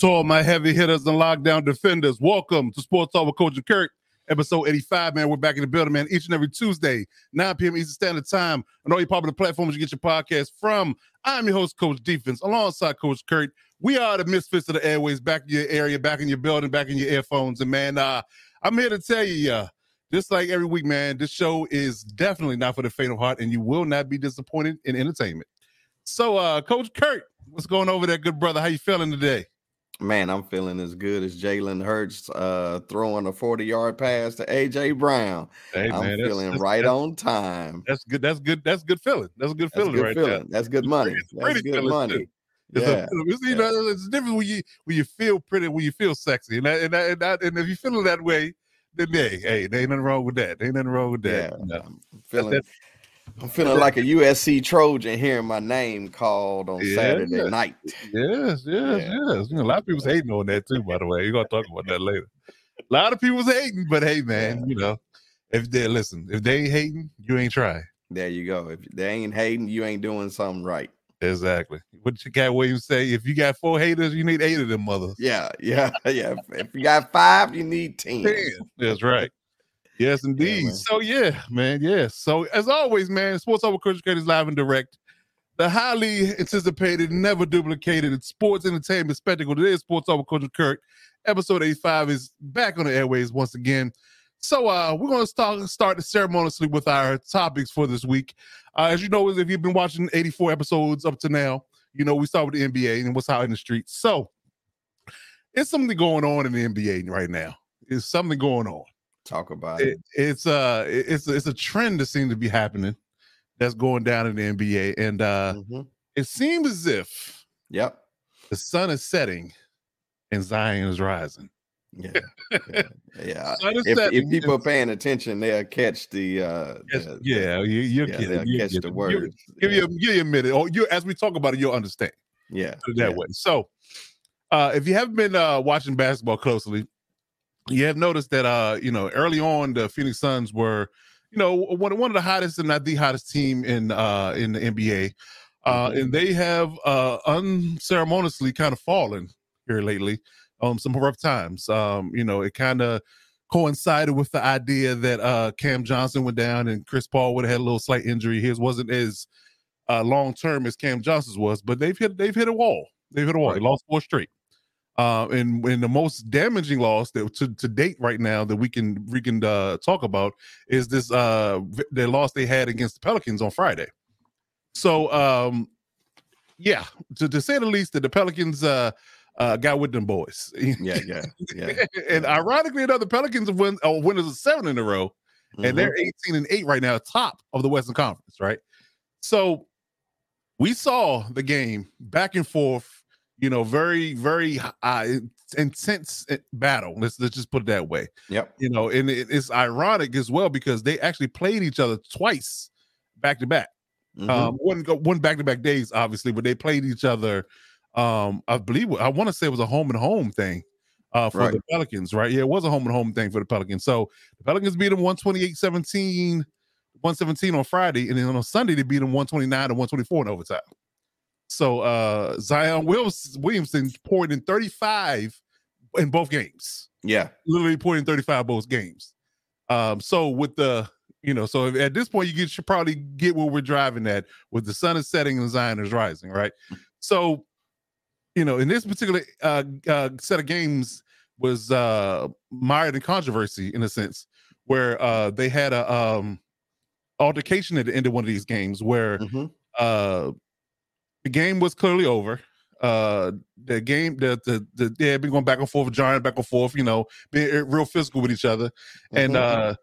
To all my heavy hitters and lockdown defenders, welcome to Sports Talk with Coach and Kirk, episode 85. Man, we're back in the building, man, each and every Tuesday, 9 p.m. Eastern Standard Time, on all your popular platforms you get your podcast from. I'm your host, Coach Defense, alongside Coach Kurt. We are the misfits of the airways, back in your area, back in your building, back in your earphones. And man, uh, I'm here to tell you, uh, just like every week, man, this show is definitely not for the faint of heart, and you will not be disappointed in entertainment. So, uh, Coach Kurt, what's going over there, good brother? How you feeling today? Man, I'm feeling as good as Jalen Hurts uh, throwing a 40 yard pass to AJ Brown. Hey, I'm man, feeling that's, right that's, on time. That's good. That's good. That's good feeling. That's a good feeling good right feeling. there. That's good money. It's that's good money. It's, yeah. a, it's, you know, it's different when you when you feel pretty, when you feel sexy, and that, and, that, and, that, and if you feel that way, then hey, hey, there ain't nothing wrong with that. There ain't nothing wrong with that. Yeah, know? I'm feeling. I'm feeling like a USC Trojan hearing my name called on Saturday night. Yes, yes, yeah. yes. You know, a lot of people's hating on that too, by the way. You're gonna talk about that later. A lot of people's hating, but hey, man, yeah. you know, if they listen, if they ain't hating, you ain't trying. There you go. If they ain't hating, you ain't doing something right. Exactly. What did Katt Williams say? If you got four haters, you need eight of them mothers. Yeah, yeah, yeah. If you got five, you need ten. ten. That's right. Yes, indeed. Yeah, so yeah, man. Yeah. So as always, man, Sports Over Coach Kirk is live and direct. The highly anticipated, never duplicated sports entertainment spectacle. Today is Sports Over Coach Kirk. Episode 85 is back on the airways once again. So uh we're gonna start start ceremoniously with our topics for this week. Uh, as you know, if you've been watching 84 episodes up to now, you know we start with the NBA and what's out in the streets. So it's something going on in the NBA right now. It's something going on. Talk about it. it. It's uh it's it's a trend that seems to be happening that's going down in the NBA. And uh mm-hmm. it seems as if yep the sun is setting and Zion is rising. Yeah, yeah. yeah. if, if, people are paying attention, they'll catch the. uh the, Yeah, you, you're yeah, kidding. You catch the words. Give you, give you a minute. Or you, as we talk about it, you'll understand. Yeah, that yeah. way. So, uh if you haven't been uh watching basketball closely, you have noticed that uh, you know, early on the Phoenix Suns were, you know, one, one of the hottest and not the hottest team in uh in the NBA. Uh, mm-hmm. and they have uh unceremoniously kind of fallen here lately. Um, some rough times. Um, you know, it kind of coincided with the idea that uh Cam Johnson went down and Chris Paul would have had a little slight injury. His wasn't as uh long term as Cam Johnson's was, but they've hit they've hit a wall. They've hit a wall. Right. They lost four straight. Uh, and, and the most damaging loss that to, to date right now that we can we can uh, talk about is this uh the loss they had against the Pelicans on Friday. So um yeah, to, to say the least, that the Pelicans uh uh, got with them boys. yeah, yeah, yeah. and ironically enough, the Pelicans win uh, winners of seven in a row, mm-hmm. and they're 18 and 8 right now, top of the Western Conference, right? So we saw the game back and forth you know, very, very uh, intense eh, battle. Let's let's just put it that way. Yep. You know, and it, it's ironic as well because they actually played each other twice back to back. Mm-hmm. Um, one one back to back days, obviously, but they played each other. Um, I believe I want to say it was a home and home thing uh, for right. the Pelicans, right? Yeah, it was a home and home thing for the Pelicans. So the Pelicans beat them 128 17, 117 on Friday, and then on Sunday they beat them 129 to 124 in overtime. So uh Zion Williamson poured in 35 in both games. Yeah. Literally poured in 35 both games. Um, so with the you know, so at this point you get, should probably get where we're driving at with the sun is setting and Zion is rising, right? So, you know, in this particular uh, uh set of games was uh mired in controversy in a sense where uh they had a um altercation at the end of one of these games where mm-hmm. uh the game was clearly over. Uh, the game, the the the they had been going back and forth, jarring back and forth, you know, being real physical with each other, and mm-hmm. uh,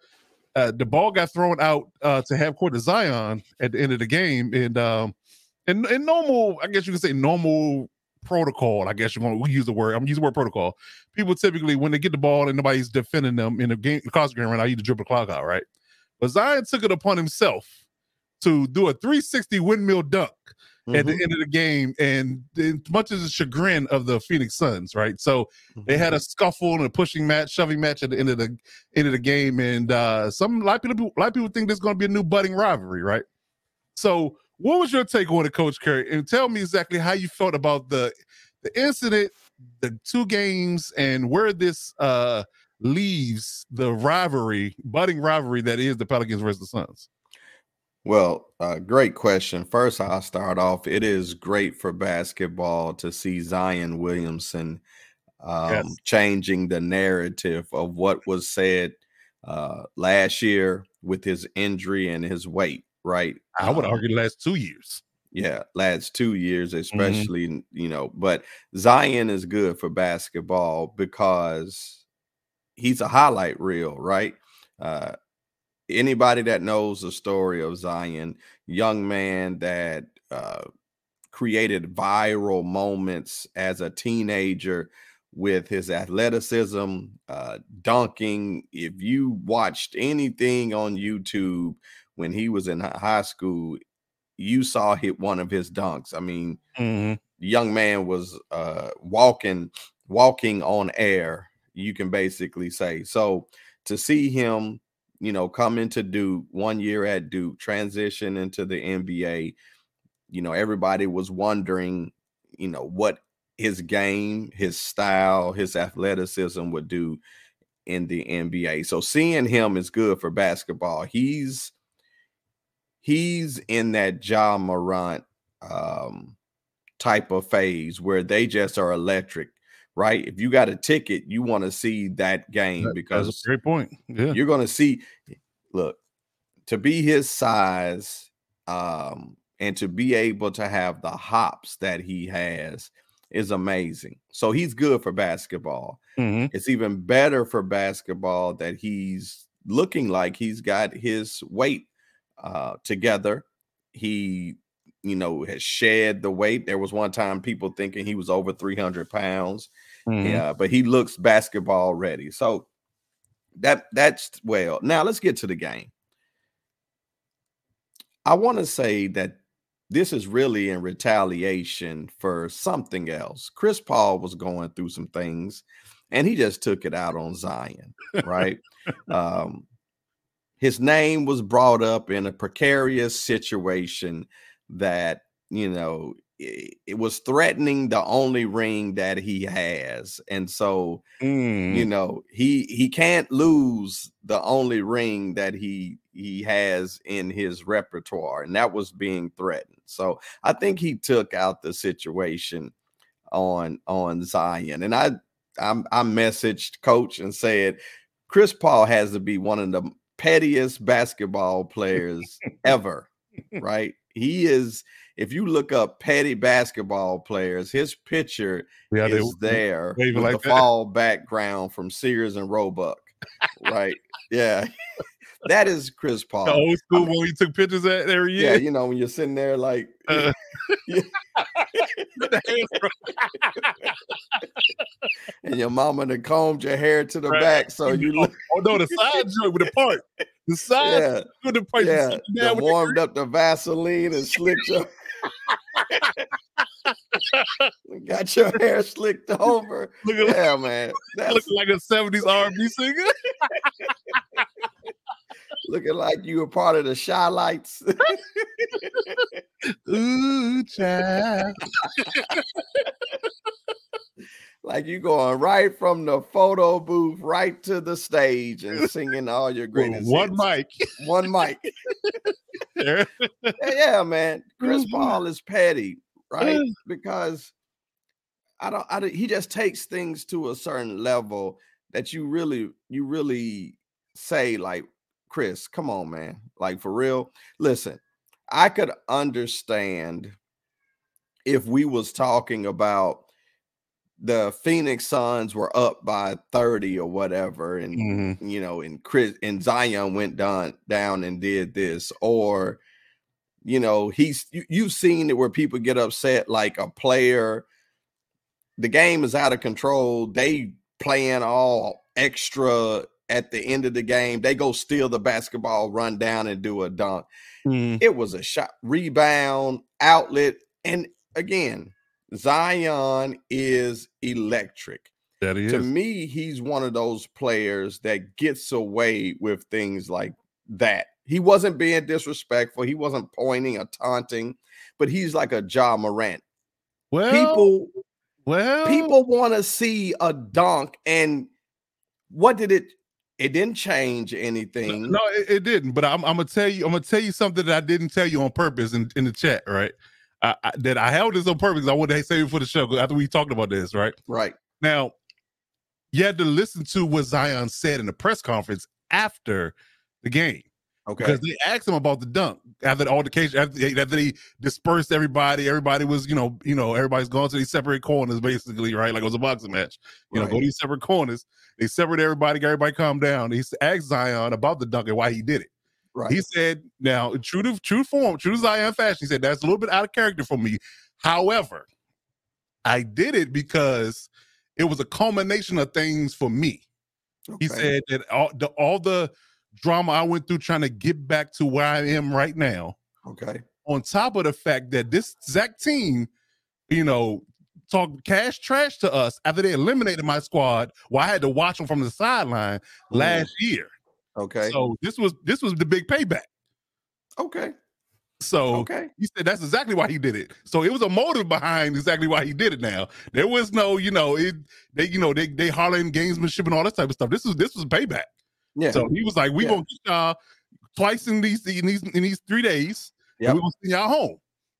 uh, the ball got thrown out uh, to half court to Zion at the end of the game, and um, in, in normal, I guess you can say normal protocol. I guess you're going to use the word. I'm using the word protocol. People typically, when they get the ball and nobody's defending them in the game, the clock game run out, you to dribble the clock out, right? But Zion took it upon himself to do a 360 windmill dunk mm-hmm. at the mm-hmm. end of the game, and, as much as the chagrin of the Phoenix Suns, right? So mm-hmm. they had a scuffle and a pushing match, shoving match at the end of the end of the game, and uh, some a lot of people, a lot of people think there's going to be a new budding rivalry, right? So, what was your take on it, Coach Curry? And tell me exactly how you felt about the the incident the two games and where this uh leaves the rivalry, budding rivalry that is the Pelicans versus the Suns? Well, uh, great question. First, I'll start off. It is great for basketball to see Zion Williamson um, yes. changing the narrative of what was said uh, last year with his injury and his weight, right? I would um, argue the last two years. Yeah, last two years, mm-hmm. especially, mm-hmm. you know, but Zion is good for basketball because he's a highlight reel, right? Uh, anybody that knows the story of Zion, young man that uh, created viral moments as a teenager with his athleticism, uh, dunking. If you watched anything on YouTube when he was in high school, you saw hit one of his dunks. I mean, mm-hmm. young man was uh, walking, walking on air. You can basically say so. To see him you know, come into Duke, one year at Duke, transition into the NBA. You know, everybody was wondering, you know, what his game, his style, his athleticism would do in the NBA. So seeing him is good for basketball. He's he's in that Ja Morant um, type of phase where they just are electric right? If you got a ticket, you want to see that game because that's a great point. Yeah. You're going to see look, to be his size um and to be able to have the hops that he has is amazing. So he's good for basketball. Mm-hmm. It's even better for basketball that he's looking like he's got his weight uh together. He you know, has shed the weight. There was one time people thinking he was over 300 pounds. Mm-hmm. Yeah, but he looks basketball ready. So that that's well. Now let's get to the game. I want to say that this is really in retaliation for something else. Chris Paul was going through some things and he just took it out on Zion, right? um, his name was brought up in a precarious situation that you know it, was threatening the only ring that he has and so mm. you know he he can't lose the only ring that he he has in his repertoire and that was being threatened so i think he took out the situation on on zion and i i, I messaged coach and said chris paul has to be one of the pettiest basketball players ever right he is if you look up petty basketball players, his picture yeah, is they, there with like the that. fall background from Sears and Roebuck. right. Yeah. that is Chris Paul. The old school I mean, when he took pictures at every year. Yeah, you know, when you're sitting there like uh, and your mama done combed your hair to the right. back. So you look oh no, the side joint with the part. The side yeah. with the. Yeah, the warmed up the Vaseline and slicked your Got your hair slicked over. Look yeah, like, man. That's looking like a 70s R&B singer. looking like you were part of the Chi-Lites. Ooh, child. Like you going right from the photo booth right to the stage and singing all your greatest. One hits. mic. One mic. yeah. yeah, man. Chris mm-hmm. Paul is petty, right? because I don't, I don't he just takes things to a certain level that you really, you really say, like, Chris, come on, man. Like for real. Listen, I could understand if we was talking about the Phoenix Suns were up by 30 or whatever, and mm-hmm. you know, and Chris and Zion went down down and did this, or you know, he's you, you've seen it where people get upset like a player, the game is out of control, they playing all extra at the end of the game, they go steal the basketball, run down and do a dunk. Mm. It was a shot, rebound, outlet, and again, Zion is electric. That is. To me, he's one of those players that gets away with things like that. He wasn't being disrespectful. He wasn't pointing or taunting, but he's like a Ja Morant. Well, people Well, People want to see a dunk, and what did it? It didn't change anything. No, it, it didn't. But I'm, I'm, gonna tell you. I'm gonna tell you something that I didn't tell you on purpose in, in the chat, right? I, I, that I held this on purpose. I wanted to save it for the show after we talked about this, right? Right. Now, you had to listen to what Zion said in the press conference after the game. Okay. Because they asked him about the dunk after the altercation, after they, after they dispersed everybody. Everybody was, you know, you know, everybody's going to these separate corners, basically, right? Like it was a boxing match. You know, go to these separate corners. They separate everybody, got everybody calm down. He asked Zion about the dunk and why he did it. Right. He said, now, true to true form, true to Zion fashion, he said, that's a little bit out of character for me. However, I did it because it was a culmination of things for me. He said that all the all the drama I went through trying to get back to where I am right now, Okay. on top of the fact that this Zach team, you know, talked cash trash to us after they eliminated my squad, while I had to watch them from the sideline last year. Okay. So this was this was the big payback. okay. So Okay. he said that's exactly why he did it. So it was a motive behind exactly why he did it. Now there was no, you know, it they, you know, they they hollering gamesmanship and all that type of stuff. This was this was payback. Yeah. So he was like, "We Yeah. gonna get y'all twice in these in these in these three days. Yeah. We gonna send y'all home."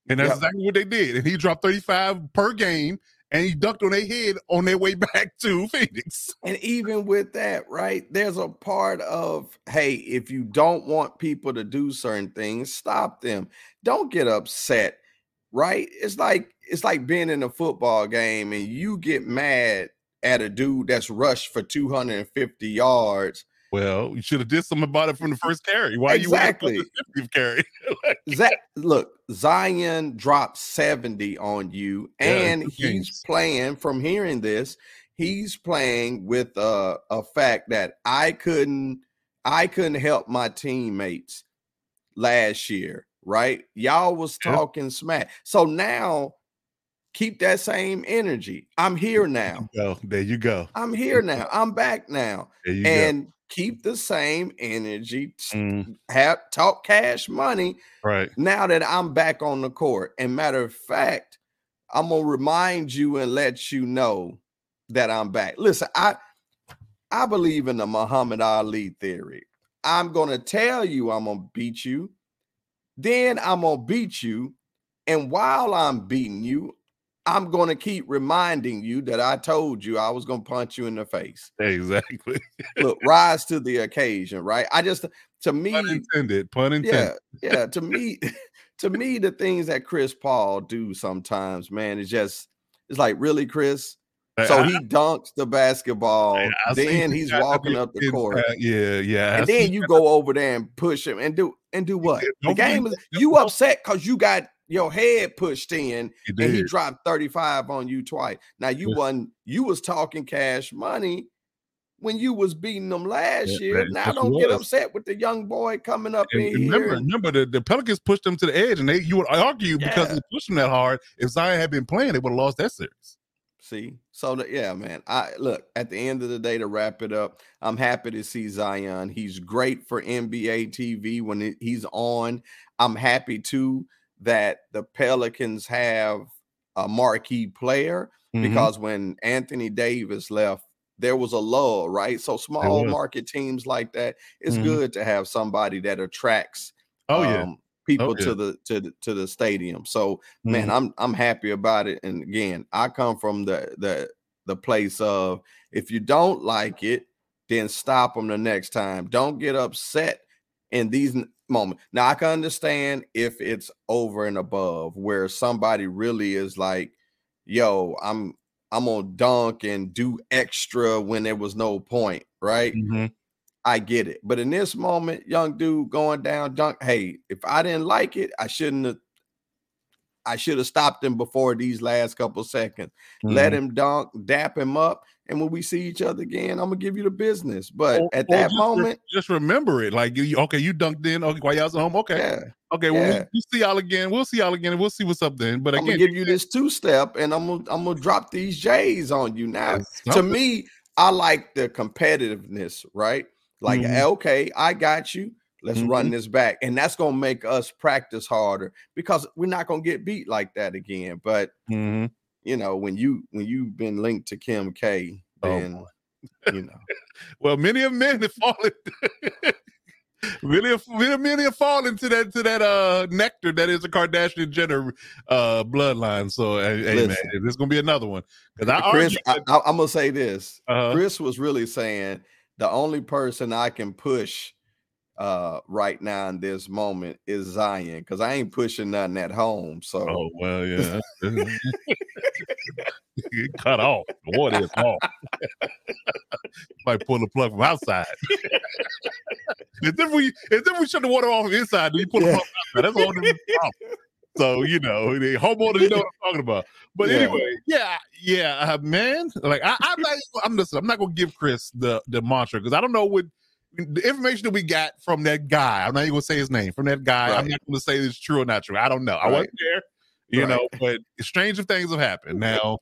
And that's Yep. exactly what they did. And he dropped thirty five per game, and he ducked on their head on their way back to Phoenix. And even with that, right, there's a part of, hey, if you don't want people to do certain things, stop them. Don't get upset, right? It's like it's like being in a football game and you get mad at a dude that's rushed for 250 yards. Well, you should have did something about it from the first carry. Why Exactly. you 50th carry? Zach, look, Zion dropped 70 on you, and two he's games. playing from hearing this, he's playing with a, a fact that I couldn't I couldn't help my teammates last year, right? Y'all was Yeah. talking smack. So now keep that same energy. I'm here now. Go there, you go. I'm here now. I'm back now. There you And keep the same energy. Mm, Have talk cash money right. now that I'm back on the court. And matter of fact, I'm gonna remind you and let you know that I'm back. Listen, I I believe in the Muhammad Ali theory. I'm gonna tell you I'm gonna beat you, then I'm gonna beat you, and while I'm beating you, I'm gonna keep reminding you that I told you I was gonna punch you in the face. Exactly. Look, rise to the occasion, right? I just to me, Pun intended. Pun intended. yeah, yeah. To me, to me, the things that Chris Paul do sometimes, man, is just it's like really, Chris. So I- he dunks the basketball, I- I then he's walking up the court, yeah, yeah. And then you go over there and push him and do and do what? The game is you upset because you got your head pushed in he and he dropped 35 on you twice. Now you Yes. wasn't you was talking cash money when you was beating them last Yeah, year. man, Now don't get upset with the young boy coming up And, in and here. remember, remember the, the Pelicans pushed them to the edge, and they you would argue because they pushed them that hard. If Zion had been playing, they would have lost that series. See, so that yeah, man. I look at the end of the day to wrap it up. I'm happy to see Zion. He's great for NBA TV when it- he's on. I'm happy too that the Pelicans have a marquee player Mhm. because when Anthony Davis left, there was a lull, right? So small market teams like that, it's Mhm. good to have somebody that attracts oh yeah, um, people Oh, yeah. to the to the to the stadium. So man, Mhm. I'm I'm happy about it. And again, I come from the the the place of if you don't like it, then stop them the next time. Don't get upset in these moments. Now I can understand if it's over and above where somebody really is like, yo, I'm I'm gonna dunk and do extra when there was no point, right? Mhm. I get it. But in this moment, young dude going down, dunk. Hey, if I didn't like it, I shouldn't have. I should have stopped him before these last couple seconds. Let Mhm. him dunk, dap him up, and when we see each other again, I'm gonna give you the business. But Or- at that just re- moment, just remember it. Like you, okay, you dunked in. Okay, while y'all's at home. Okay, yeah, okay. Well, yeah. we, see y'all again. We'll see y'all again, and we'll see what's up then. But I'm gonna give you this two step, and I'm gonna I'm gonna drop these J's on you now. To me, I like the competitiveness, right? Like, Mhm. okay, I got you. Let's run this back. And that's gonna make us practice harder because we're not gonna get beat like that again. But Mhm. You know, when you when you've been linked to Kim K, Oh, then you know, Well, many of men have fallen. many, of, many, have fallen to that to that uh nectar that is the Kardashian Jenner uh bloodline. So, hey, hey, man, there's gonna be another one because I Chris, I, I'm gonna say this. that- uh, Chris was really saying the only person I can push uh right now in this moment is Zion because I ain't pushing nothing at home. So Oh well, yeah. Get cut off. The water is off. Might pull the plug from outside. If we, as if we shut the water off from inside, then you pull the plug outside. That's a whole problem. So you know, the homeowners you know what I'm talking about. But Yeah. anyway, yeah, yeah, uh, man. Like I, I'm not, I'm listen, I'm not gonna give Chris the the mantra because I don't know what the information that we got from that guy. I'm not even gonna say his name. From that guy, I'm not gonna say it's true or not true. I don't know. I wasn't there, you Right. know. But stranger things have happened. Now,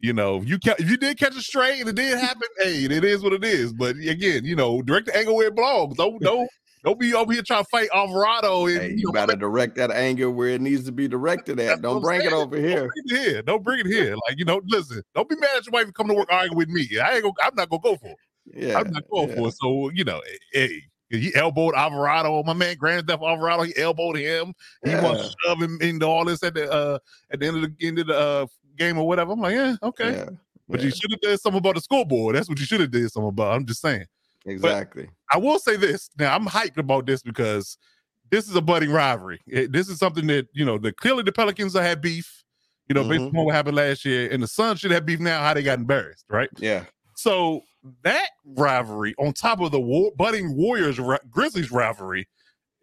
you know, if you ca- if you did catch a stray and it did happen, hey, it is what it is. But again, you know, direct the angle where it belongs. Don't don't don't be over here trying to fight Alvarado and hey, you you know, better direct that anger where it needs to be directed at. Don't bring it over here. Don't bring it here. Don't bring it here. Like you know, listen. Don't be mad at your wife come to work arguing with me. I ain't gonna. I'm not gonna go for it. Yeah, I'm not going yeah. for it. So you know, hey, he elbowed Alvarado. My man, Grand Theft Alvarado. He elbowed him. He wants to shove him into all this at the uh at the end of the end of the uh, game or whatever. I'm like, yeah, okay. Yeah, But yeah, you should have done something about the scoreboard. That's what you should have did something about. I'm just saying. exactly. I will say this. Now I'm hyped about this because this is a budding rivalry. It- this is something that you know. The clearly the Pelicans have had beef. You know, based Mhm. on what happened last year, and the Suns should have beef now. How they got embarrassed, right? Yeah, So that rivalry, on top of the war, budding Warriors ri- Grizzlies rivalry,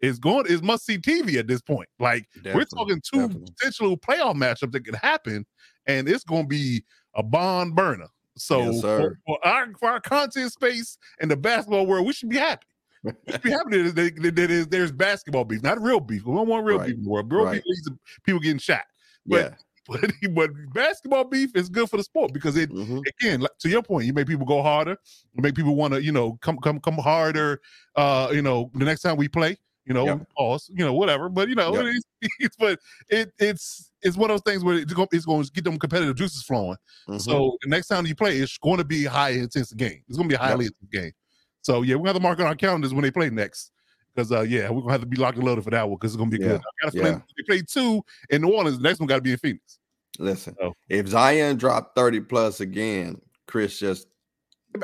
is going is must see TV at this point. Like we're talking two definitely. potential playoff matchups that could happen, and it's going to be a bond burner. So Yes, for, for our for our content space in the basketball world, we should be happy. We should be happy that, that, that, that is- there's basketball beef, not real beef. We don't want real Right, beef in the world. Real right. beef leads to people getting shot. But, yeah. but but basketball beef is good for the sport because it mhm. again, like, to your point, you make people go harder, you make people want to, you know, come come come harder. Uh, you know, the next time we play, you know, Yep. pause, you know, whatever. But you know, Yep. it is, it's, but it it's it's one of those things where it's going, it's going to get them competitive juices flowing. mhm. So the next time you play, it's going to be a high intense game. It's going to be a highly intense game. So yeah, we have to mark on our calendars when they play next. Because uh, yeah, we're gonna have to be locked and loaded for that one because it's gonna be Yeah, good. I gotta play, they play two in New Orleans. The next one got to be in Phoenix. Listen, Oh. if Zion dropped 30 plus again, Chris just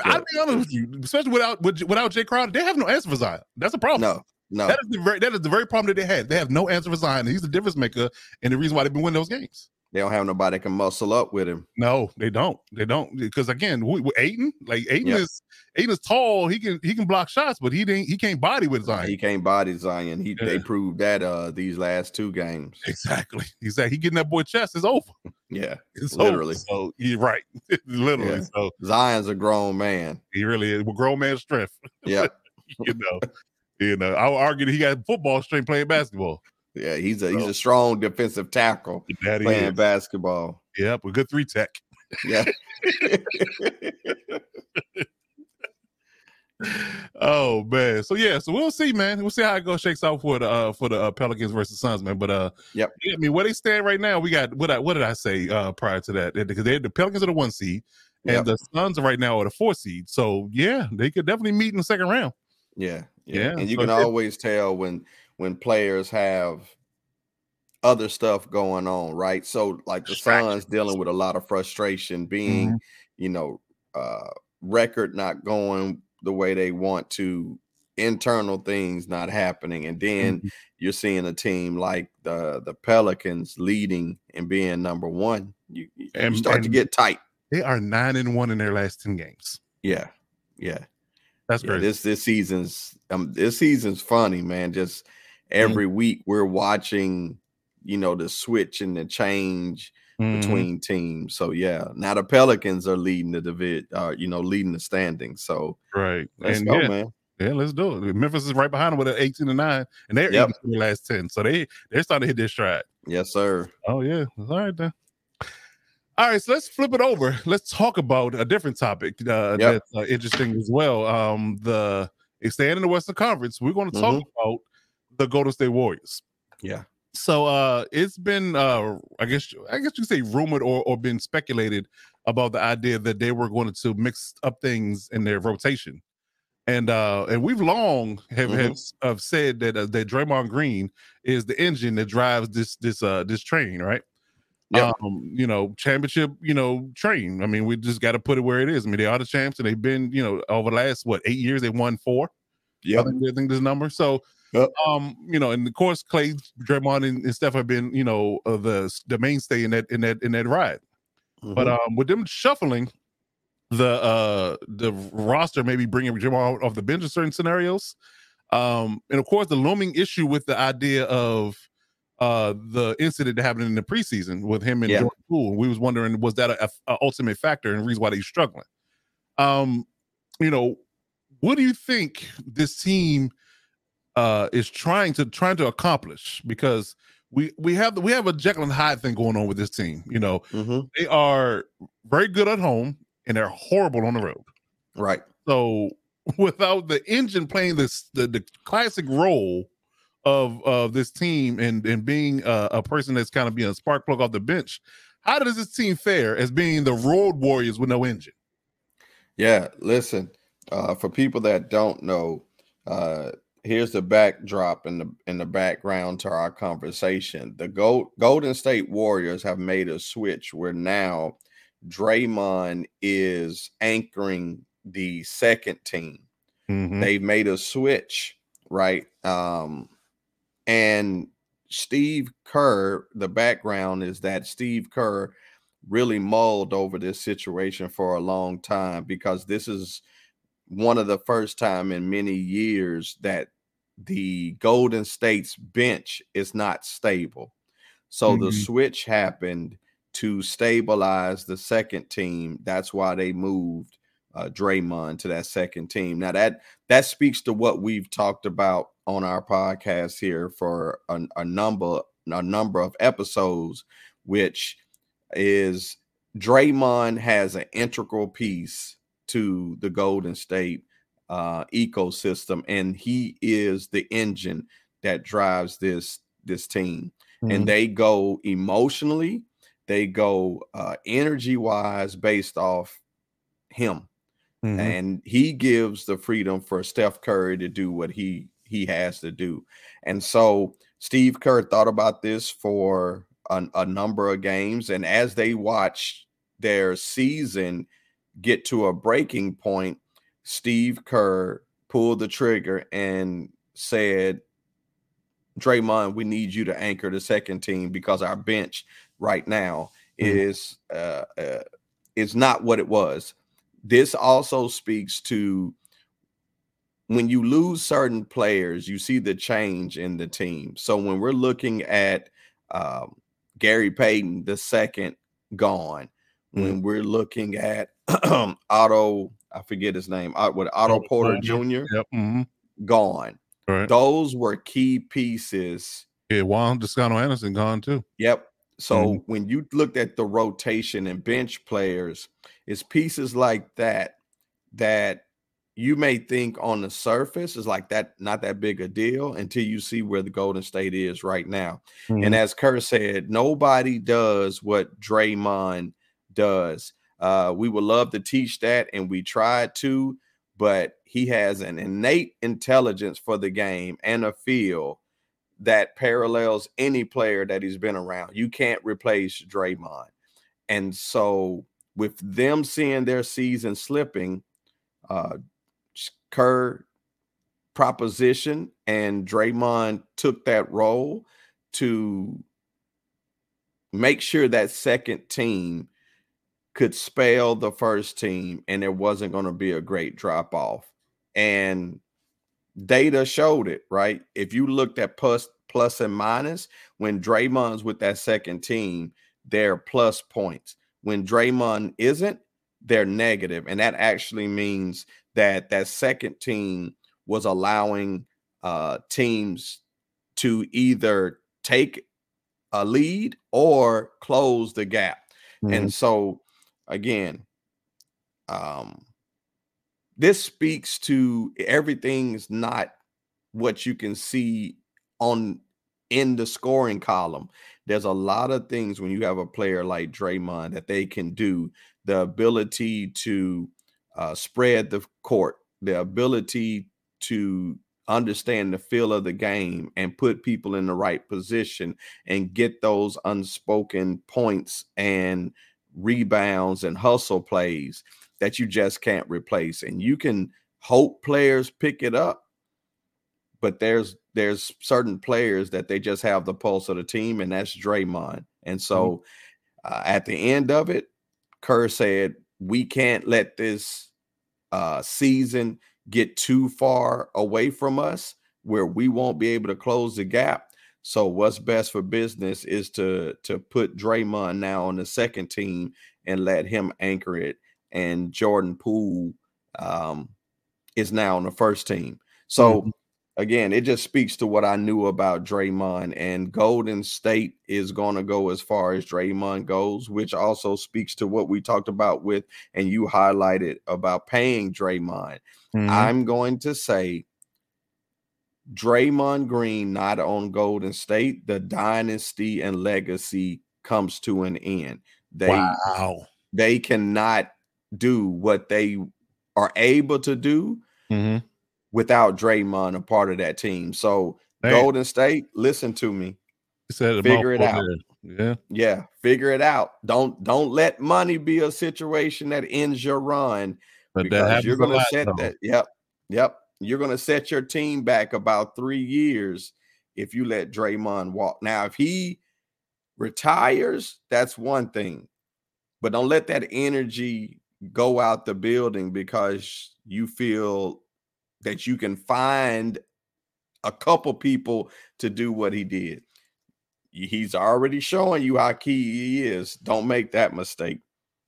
I'll be honest with you, especially without without Jae Crowder, they have no answer for Zion. That's a problem. no, no. That is the very that is the very problem that they had. They have no answer for Zion. He's the difference maker and the reason why they've been winning those games. They don't have nobody can muscle up with him. No, they don't. They don't because again, with with Ayton, like Ayton Yeah. is Ayton is tall. He can he can block shots, but he didn't he can't body with Zion. He can't body Zion. He they proved that uh these last two games. Exactly. He's like he getting that boy chest. is over. Yeah. It's Literally. Over. So you're right. Literally. Yeah. So Zion's a grown man. he really is. Well, grown man strength. Yeah. You know. you know. I would argue that he got football strength playing basketball. Yeah. He's a he's a strong defensive tackle That playing is. basketball. Yep, a good three tech. Yeah. oh man. So yeah, so we'll see, man. We'll see how it goes shakes out for the uh for the uh, Pelicans versus Suns, man. But uh Yep. yeah, I mean where they stand right now, we got what I what did I say uh prior to that? Because they the Pelicans are the one seed and Yep. the Suns are right now are the four seed. So yeah, they could definitely meet in the second round. Yeah, Yeah, yeah, and you so can always tell when when players have other stuff going on, right? So like the Suns dealing with a lot of frustration, being Mhm. you know uh record not going the way they want to, internal things not happening, and then Mhm. you're seeing a team like the the Pelicans leading and being number one. You, you And- start to get tight. They are nine and one in their last ten games. Yeah, yeah. That's Yeah, crazy. this this season's um this season's funny, man. Just every week we're watching, you know, the switch and the change Mhm. between teams. So yeah, now the Pelicans are leading the divid, uh, you know, leading the standings. So right. let's and go, yeah, man. Yeah, let's do it. Memphis is right behind them with an 18 and 9, and they're Yep. in the last 10. So they they're starting to hit their stride. Yes, sir. Oh, yeah. All right then. All right, so let's flip it over. Let's talk about a different topic uh, Yep. that's uh, interesting as well. Um, the staying in the Western Conference, we're going to talk Mhm. about the Golden State Warriors. Yeah. So uh it's been uh I guess I guess you say rumored or or been speculated about the idea that they were going to mix up things in their rotation. And uh and we've long have, Mhm. have, have said that uh, that Draymond Green is the engine that drives this this uh this train, right? Yep. Um, you know, championship, you know, train. I mean, we just got to put it where it is. I mean, they are the champs, and they've been, you know, over the last what eight years, they won four. I Yep. think, I think this number. So, Yep. um, you know, and of course, Clay, Draymond, and, and Steph have been, you know, uh, the the mainstay in that in that in that ride. But Mhm. um, with them shuffling the uh the roster, maybe bringing Jamal off the bench in certain scenarios, um, and of course, the looming issue with the idea of uh the incident that happened in the preseason with him and Yeah. Jordan Poole. We was wondering was that a, a ultimate factor and reason why they're struggling. Um, you know, what do you think this team uh is trying to trying to accomplish? Because we we have we have a Jekyll and Hyde thing going on with this team. You know, Mhm. they are very good at home and they're horrible on the road. Right. So without the engine playing this the, the classic role of of this team and and being a, a person that's kind of being a spark plug off the bench, how does this team fare as being the road warriors with no engine? Yeah, listen, uh, for people that don't know, uh, here's the backdrop in the in the background to our conversation. The Gold, Golden State Warriors have made a switch where now Draymond is anchoring the second team. Mhm. They've made a switch, right? Um, and Steve Kerr, the background is that Steve Kerr really mulled over this situation for a long time because this is one of the first time in many years that the Golden State's bench is not stable. So the Mhm. switch happened to stabilize the second team. That's why they moved uh, Draymond to that second team. Now that that speaks to what we've talked about on our podcast here for a, a number a number of episodes, which is Draymond has an integral piece to the Golden State uh, ecosystem, and he is the engine that drives this this team. Mhm. And they go emotionally, they go uh, energy wise based off him Mhm. and he gives the freedom for Steph Curry to do what he he has to do. And so Steve Kerr thought about this for a, a number of games, and as they watched their season get to a breaking point, Steve Kerr pulled the trigger and said, "Draymond, we need you to anchor the second team because our bench right now Mhm. is uh, uh, is not what it was." this also speaks to when you lose certain players, you see the change in the team. So when we're looking at um, Gary Payton, the second gone, when we're looking at Otto, I forget his name, what Otto Porter. Jr. Yep. mhm. gone. Right. Those were key pieces Yeah, Juan Toscano-Anderson gone too. Yep. So Mhm. when you looked at the rotation and bench players, it's pieces like that that you may think on the surface is like that not that big a deal until you see where the Golden State is right now. Mm-hmm. And as Kerr said, nobody does what Draymond does. Uh, we would love to teach that, and we tried to, but he has an innate intelligence for the game and a feel that parallels any player that he's been around. You can't replace Draymond. And so, with them seeing their season slipping, uh, Kerr proposition and Draymond took that role to make sure that second team could spell the first team and there wasn't going to be a great drop off. And data showed it, right? If you looked at plus plus and minus, when Draymond's with that second team, they're plus points. When Draymond isn't, they're negative. negative, and that actually means that that second team was allowing uh, teams to either take a lead or close the gap. Mm-hmm. And so, again, um, this speaks to everything's not what you can see on in the scoring column. There's a lot of things when you have a player like Draymond that they can do. The ability to uh, spread the court, the ability to understand the feel of the game and put people in the right position and get those unspoken points and rebounds and hustle plays that you just can't replace. And you can hope players pick it up, but there's there's certain players that they just have the pulse of the team, and that's Draymond. And so mm-hmm. uh, at the end of it, Kerr said, "We can't let this uh, season get too far away from us where we won't be able to close the gap." So what's best for business is to to put Draymond now on the second team and let him anchor it, and Jordan Poole um, is now on the first team. So mm-hmm. again, it just speaks to what I knew about Draymond, and Golden State is going to go as far as Draymond goes, which also speaks to what we talked about with, and you highlighted about paying Draymond. Mm-hmm. I'm going to say Draymond Green not on Golden State, the dynasty and legacy comes to an end. They wow. they cannot do what they are able to do mm-hmm. without Draymond a part of that team. So Golden State, listen to me. Figure it out. Yeah. Yeah. Figure it out. Don't don't let money be a situation that ends your run. But because you're gonna set though. that. Yep. Yep. You're gonna set your team back about three years if you let Draymond walk. Now, if he retires, that's one thing. But don't let that energy go out the building because you feel that you can find a couple people to do what he did. He's already showing you how key he is. Don't make that mistake.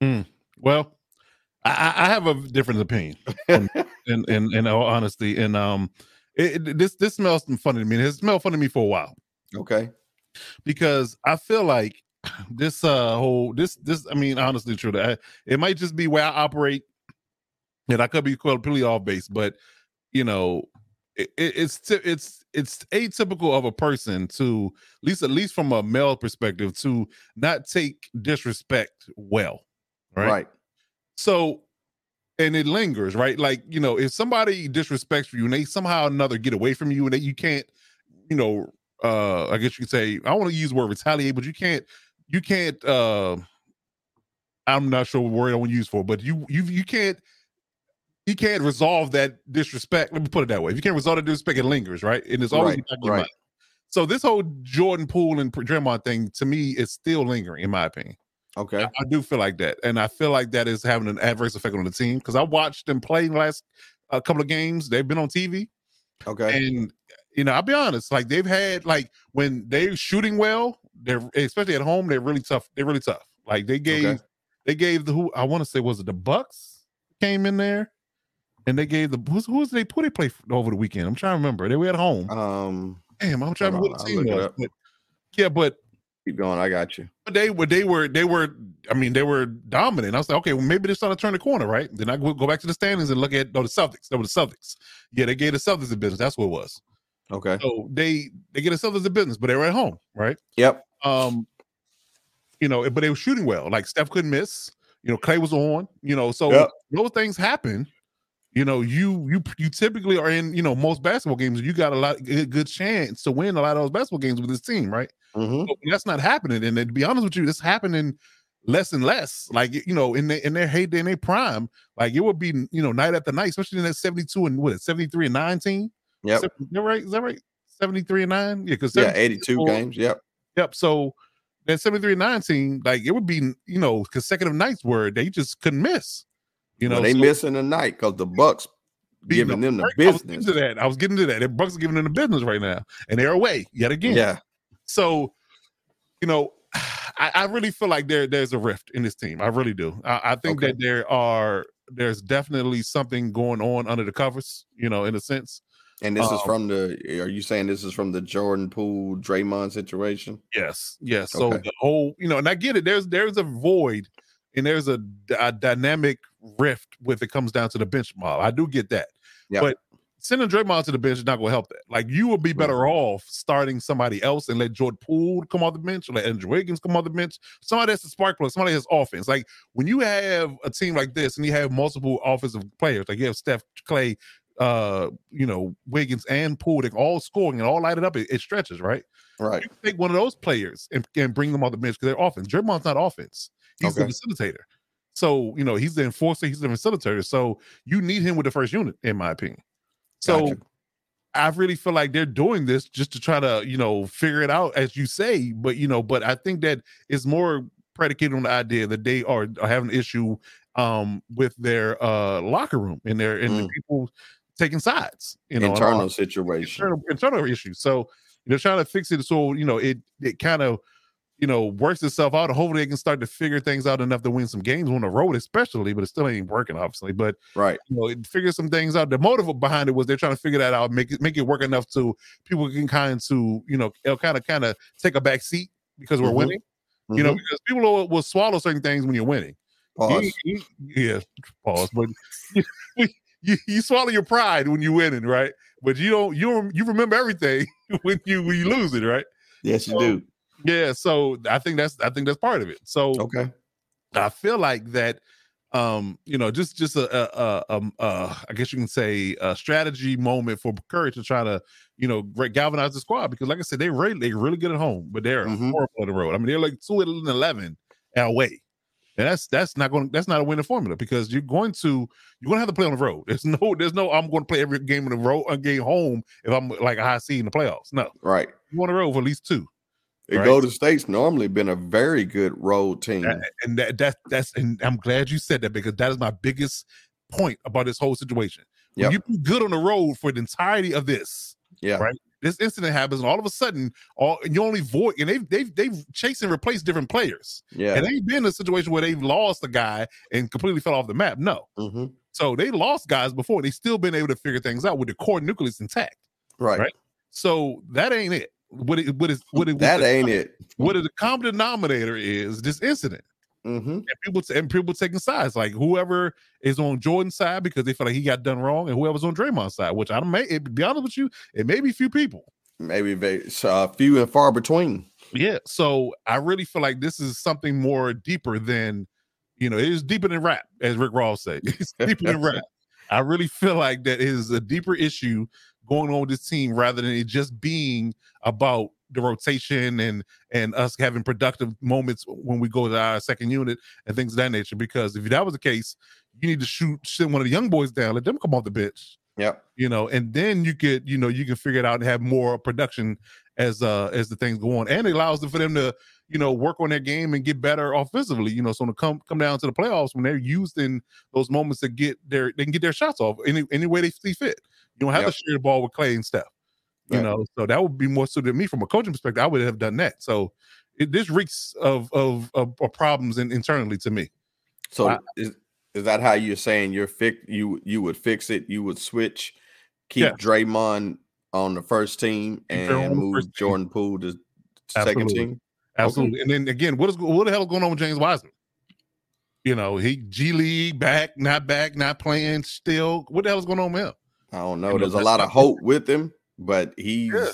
Mm. Well, I, I, have a different opinion, in, in, in, in all honesty, and um, it, it, this this smells funny to me. It smelled funny to me for a while. Okay, because I feel like this uh whole this this I mean honestly true that it might just be where I operate and I could be completely off base but you know it, it's it's it's atypical of a person to at least at least from a male perspective to not take disrespect well right, right. So and it lingers right like you know if somebody disrespects you and they somehow or another get away from you and that you can't you know uh i guess you could say i want to use the word retaliate but you can't you can't uh I'm not sure what word I want to use for, but you you you can't you can't resolve that disrespect. Let me put it that way. If you can't resolve that disrespect, it lingers, right? And it's always right, right. So this whole Jordan Poole and Draymond thing to me is still lingering, in my opinion. Okay, I, I do feel like that, and I feel like that is having an adverse effect on the team because I watched them play the last a uh, couple of games. They've been on TV. Okay, and you know, I'll be honest, like they've had like when they're shooting well, they're especially at home, they're really tough. They're really tough. Like they gave okay. they gave the who I want to say was it the Bucks came in there and they gave the who's who's they put they play over the weekend. I'm trying to remember. They were at home. Um damn, I'm trying to remember what the team was. But, yeah, but keep going. I got you. But they were they were they were I mean they were dominant. I was like, okay, well maybe they're starting to turn the corner, right? Then I go back to the standings and look at oh, the Celtics. That were the Celtics. Yeah, they gave the Celtics a business. That's what it was. Okay. So they they get themselves as a business, but they were at home, right? Yep. Um, you know, but they were shooting well. Like Steph couldn't miss. You know, Klay was on. You know, so yep. those things happen. You know, you you you typically are in. You know, most basketball games, you got a lot good, good chance to win a lot of those basketball games with this team, right? Mm-hmm. So that's not happening. And to be honest with you, it's happening less and less. Like you know, in their in their heyday, in their prime, like it would be you know night after night, especially in that seventy two and what seventy three and nineteen. Yeah, Is that right? Is that right? 73 and 9? Yeah, because yeah, 82 games. Yep. Yep. So that 73 and 19, like it would be, you know, consecutive nights where they just couldn't miss. You know, well, they so, missing the night because the Bucks giving them the business. I was, that. I was getting to that. The Bucks are giving them the business right now, and they're away yet again. Yeah. So, you know, I, I really feel like there there's a rift in this team. I really do. I, I think okay. that there are there's definitely something going on under the covers. You know, in a sense. And this um, is from the. Are you saying this is from the Jordan Poole Draymond situation? Yes, yes. So okay. the whole, you know, and I get it. There's there's a void, and there's a, a dynamic rift when it comes down to the bench model. I do get that. Yep. But sending Draymond to the bench is not going to help that. Like you would be better off starting somebody else and let Jordan Poole come off the bench, or let Andrew Wiggins come off the bench. Somebody that's a spark plug, somebody has offense. Like when you have a team like this and you have multiple offensive players, like you have Steph, Klay, uh, you know, Wiggins and Poole, they all scoring and all light it up, it, it stretches, right? Right. You take one of those players and, and bring them off the bench because they're offense. Draymond's not offense. He's okay. the facilitator. So, you know, he's the enforcer, he's the facilitator. So you need him with the first unit, in my opinion. So gotcha. I really feel like they're doing this just to try to, you know, figure it out, as you say. But, you know, but I think that it's more predicated on the idea that they are, are having an issue um with their uh locker room and their and mm. the people taking sides, you know, internal situation, internal, internal issues. So they're trying to fix it so you know it it kind of you know works itself out. Hopefully, they can start to figure things out enough to win some games on the road, especially. But it still ain't working, obviously. But right, you know, it figure some things out. The motive behind it was they're trying to figure that out, make it make it work enough to people can kind to you know it'll kind of kind of take a back seat because we're mm-hmm. winning. Mm-hmm. You know, mm-hmm. because people will, will, swallow certain things when you're winning. Pause. You, you, yeah, pause. But you, you swallow your pride when you're winning, right? But you don't you you remember everything when you when you lose it, right? Yes, you so, do. Yeah, so I think that's I think that's part of it. So okay, I feel like that. Um, you know, just just a, a, a, a I guess you can say a strategy moment for Curry to try to you know galvanize the squad because, like I said, they really they really good at home, but they're mm-hmm. horrible on the road. I mean, they're like two and eleven away. And that's that's not going that's not a winning formula because you're going to you're going to have to play on the road. There's no there's no I'm going to play every game in the road a game home if I'm like a high seed in the playoffs. No, right. You want to road for at least two. Right? Golden State's normally been a very good road team, that, and that, that that's and I'm glad you said that because that is my biggest point about this whole situation. When yep. you be good on the road for the entirety of this, yeah, right this incident happens, and all of a sudden, all and you only void, and they've they've they've chased and replaced different players. Yeah, and they've been in a situation where they've lost a guy and completely fell off the map. No, mm-hmm. so they lost guys before. They still been able to figure things out with the core nucleus intact. Right, right. So that ain't it. What it what is what it that ain't it. What the common denominator is this incident. Mm-hmm. And people and people taking sides, like whoever is on Jordan's side because they feel like he got done wrong, and whoever's on Draymond's side, which I don't may it, be honest with you, it may be few people. Maybe very uh, few and far between. Yeah, so I really feel like this is something more deeper than, you know, it is deeper than rap, as Rick Ross said. It's deeper than rap. I really feel like that is a deeper issue going on with this team rather than it just being about the rotation and and us having productive moments when we go to our second unit and things of that nature. Because if that was the case, you need to shoot sit one of the young boys down, let them come off the bench. Yeah. You know, and then you could, you know, you can figure it out and have more production as uh as the things go on. And it allows them for them to, you know, work on their game and get better offensively. You know, so to come come down to the playoffs when they're used in those moments to get their they can get their shots off any any way they see fit. You don't have yep. to share the ball with Klay and Steph. You right. know, so that would be more suited to me from a coaching perspective. I would have done that. So it, this reeks of of, of, of problems in, internally to me. So I, is is that how you're saying you're fix you you would fix it? You would switch, keep yeah. Draymond on the first team and move Jordan Poole to Absolutely. second team. Absolutely. Okay. And then again, what is what the hell is going on with James Wiseman? You know, he G League back, not back, not playing still. What the hell is going on with him? I don't know. There's a lot of hope with him, but he's yeah.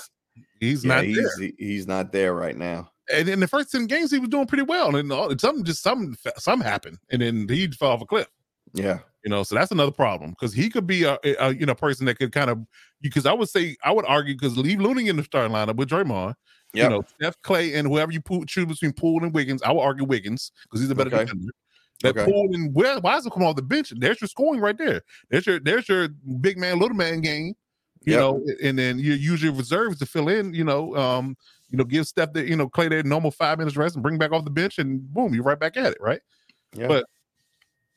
he's yeah, not he's, there. he's not there right now. And in the first 10 games, he was doing pretty well. And all, something just some something happened, and then he fell off a cliff. Yeah. You know, so that's another problem because he could be a, a, you know person that could kind of because I would say I would argue because leave Looney in the starting lineup with Draymond, yep. you know, Steph Klay and whoever you put, choose between Poole and Wiggins. I would argue Wiggins because he's a better okay. defender. That okay. Where why does it come off the bench? There's your scoring right there. There's your there's your big man, little man game. You yep. know, and then you use your reserves to fill in. You know, um, you know, give Steph that you know Klay their normal five minutes rest and bring back off the bench, and boom, you're right back at it, right? Yeah. But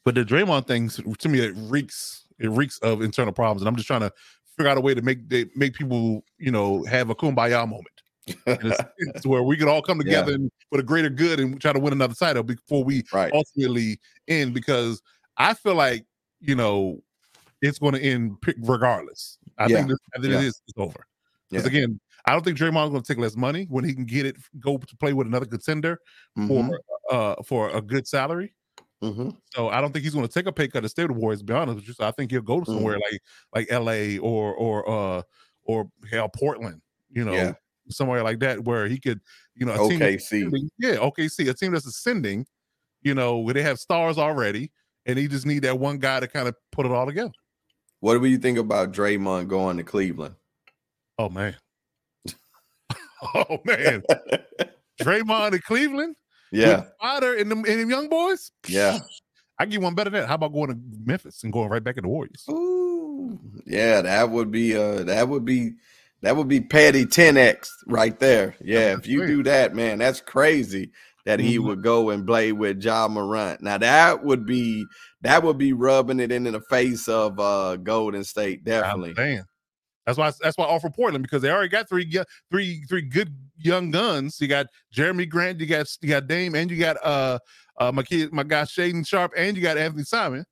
but the Draymond things to me it reeks it reeks of internal problems, and I'm just trying to figure out a way to make they make people you know have a kumbaya moment. it's where we can all come together yeah. and, for the greater good and try to win another title before we right. ultimately end. Because I feel like you know it's going to end regardless. I yeah. think, this, I think yeah. it is it's over. Because again, I don't think Draymond's going to take less money when he can get it, go to play with another contender mm-hmm. for uh for a good salary. hmm So I don't think he's going to take a pay cut to stay with the Warriors. To be honest with you, so I think he'll go to somewhere like like L.A. or or uh or hell Portland. You know, Yeah. Somewhere like that where he could, you know, a team OKC. ascending- yeah, OKC, a team that's ascending. You know, where they have stars already, and he just need that one guy to kind of put it all together. What do you think about Draymond going to Cleveland? Oh man, oh man, Draymond in Cleveland, yeah, with Spider and them, and them young boys. yeah. I get one better than that. How about going to Memphis and going right back in the Warriors? Ooh, yeah, that would be uh that would be that would be Patty 10x right there. Yeah, if you do that, man, that's crazy that he Mhm. would go and play with Ja Morant. Now that would be that would be rubbing it into the face of uh Golden State, I'm definitely. saying. That's why that's why I offer Portland because they already got three three three good young guns. You got Jerami Grant, you got you got Dame, and you got uh uh my kid my guy Shaedon Sharpe, and you got Anthony Simon.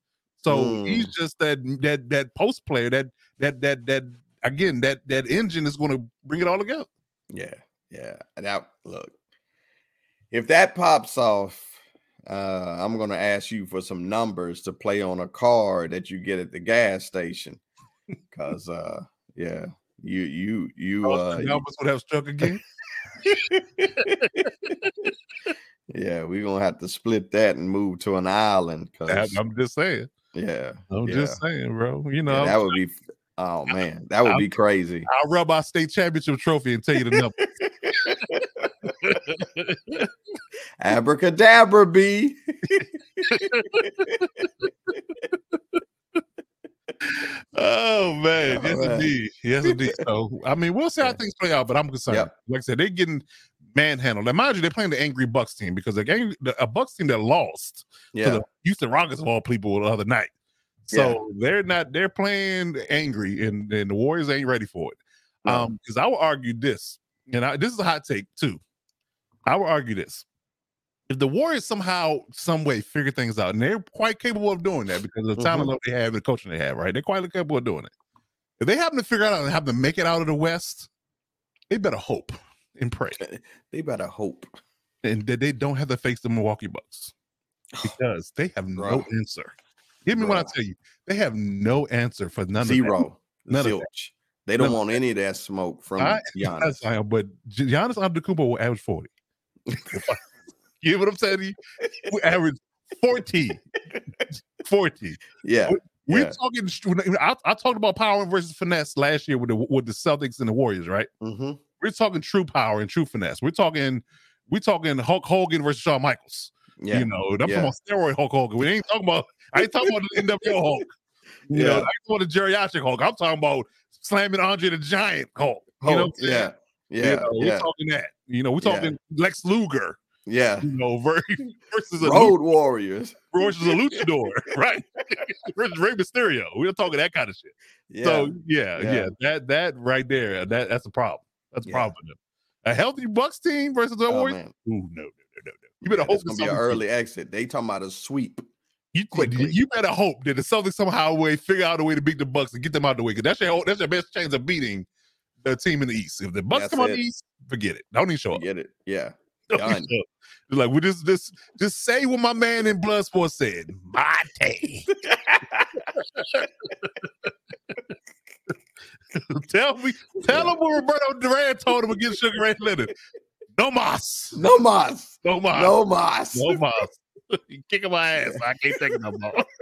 So Mm. he's just that that that post player that that that that again that that engine is going to bring it all together. Yeah, yeah. That look. If that pops off, uh, I'm gonna ask you for some numbers to play on a card that you get at the gas station. Cause uh yeah, you you you uh you- Albus would have struck again. yeah, we're gonna have to split that and move to an island. Cause I'm just saying. yeah, I'm yeah, just saying, bro. You yeah, know, that would be oh man, that would I'm- be crazy. I'll rub our state championship trophy and tell you the number. Abracadabra B. Oh man, All yes right. indeed, yes indeed. So I mean, we'll see how things play out, but I'm concerned. Yep. Like I said, they're getting manhandled. Now, mind you, they're playing the angry Bucks team because the the, a Bucks team that lost to the Houston Rockets of all people the other night. So they're not they're playing angry, and, and the Warriors ain't ready for it. Um, because I would argue this, and I, this is a hot take too. I would argue this: if the Warriors somehow, some way, figure things out, and they're quite capable of doing that because of the talent Mhm. level they have and the coaching they have, right? They're quite capable of doing it. If they happen to figure out and have to make it out of the West, they better hope and pray, they better hope. and that they don't have to face the Milwaukee Bucks because they have no answer. Give me what I tell you. They have no answer for none of that. Zero. None of that. Zilch. They don't None of want any of that smoke from I- Giannis. Fine, but Gi- Giannis Antetokounmpo will average 40. you know what I'm saying? We average 40. 40. Yeah, We're Yeah. talking. I, I talked about power versus finesse last year with the with the Celtics and the Warriors, right? hmm We're talking true power and true finesse. We're talking. We're talking Hulk Hogan versus Shawn Michaels. Yeah, You know, I'm Yeah. talking about steroid Hulk Hogan. We ain't talking about. I ain't talking about the NWO Hulk. You know, I Yeah. ain't talking about the geriatric Hulk. I'm talking about slamming Andre the Giant Hulk. You know, what I'm Hulk, saying? yeah, yeah, You know, we're yeah, talking that. You know, we're Yeah. talking Lex Luger. yeah. You know, versus a Road Warriors. versus a luchador, right? versus Rey Mysterio. We're talking that kind of shit. Yeah, So yeah, Yeah. yeah, that that right there, that that's a problem. That's a Yeah. problem for them. A healthy Bucks team versus the oh, Warriors. Ooh, no, no, no, no, no. You better Yeah, hope it's gonna be an early exit. They talking about a sweep. You, quickly. you better hope that the Celtics somehow way figure out a way to beat the Bucks and get them out of the way. Because that's your that's your best chance of beating the team in the East. If the Bucks That's come out it. the East, forget it. Don't even show up. get it? Yeah. Done. show up. It's like we just just just say what my man in Bloodsport said. Mate. tell me, tell him what Roberto Duran told him against Sugar Ray Leonard. No mas. No mas. No mas. No mas. No mas. Kicking my ass. I can't take it no more.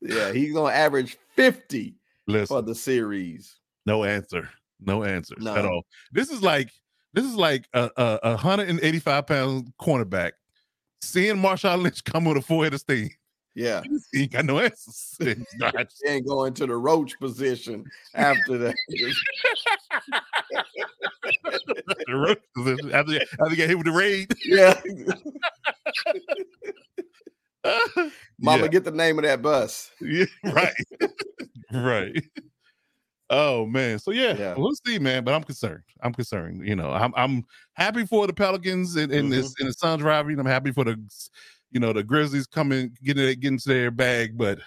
Yeah, he's gonna average 50 Listen, for the series. no answer. No answer at all. This is like this is like a, a, a 185 pound cornerback seeing Marshawn Lynch come with a four-headed steam. Yeah. He ain't got no answers. He ain't going to the roach position after that. The roach position after, after he hit with the raid. yeah. Mama, Yeah. get the name of that bus. Yeah, right. right. Oh man. So yeah, Yeah. we'll see, man. But I'm concerned. I'm concerned. You know, I'm I'm happy for the Pelicans and in, Mm-hmm. in the Suns rivalry. I'm happy for the you know the Grizzlies coming getting getting to their bag, but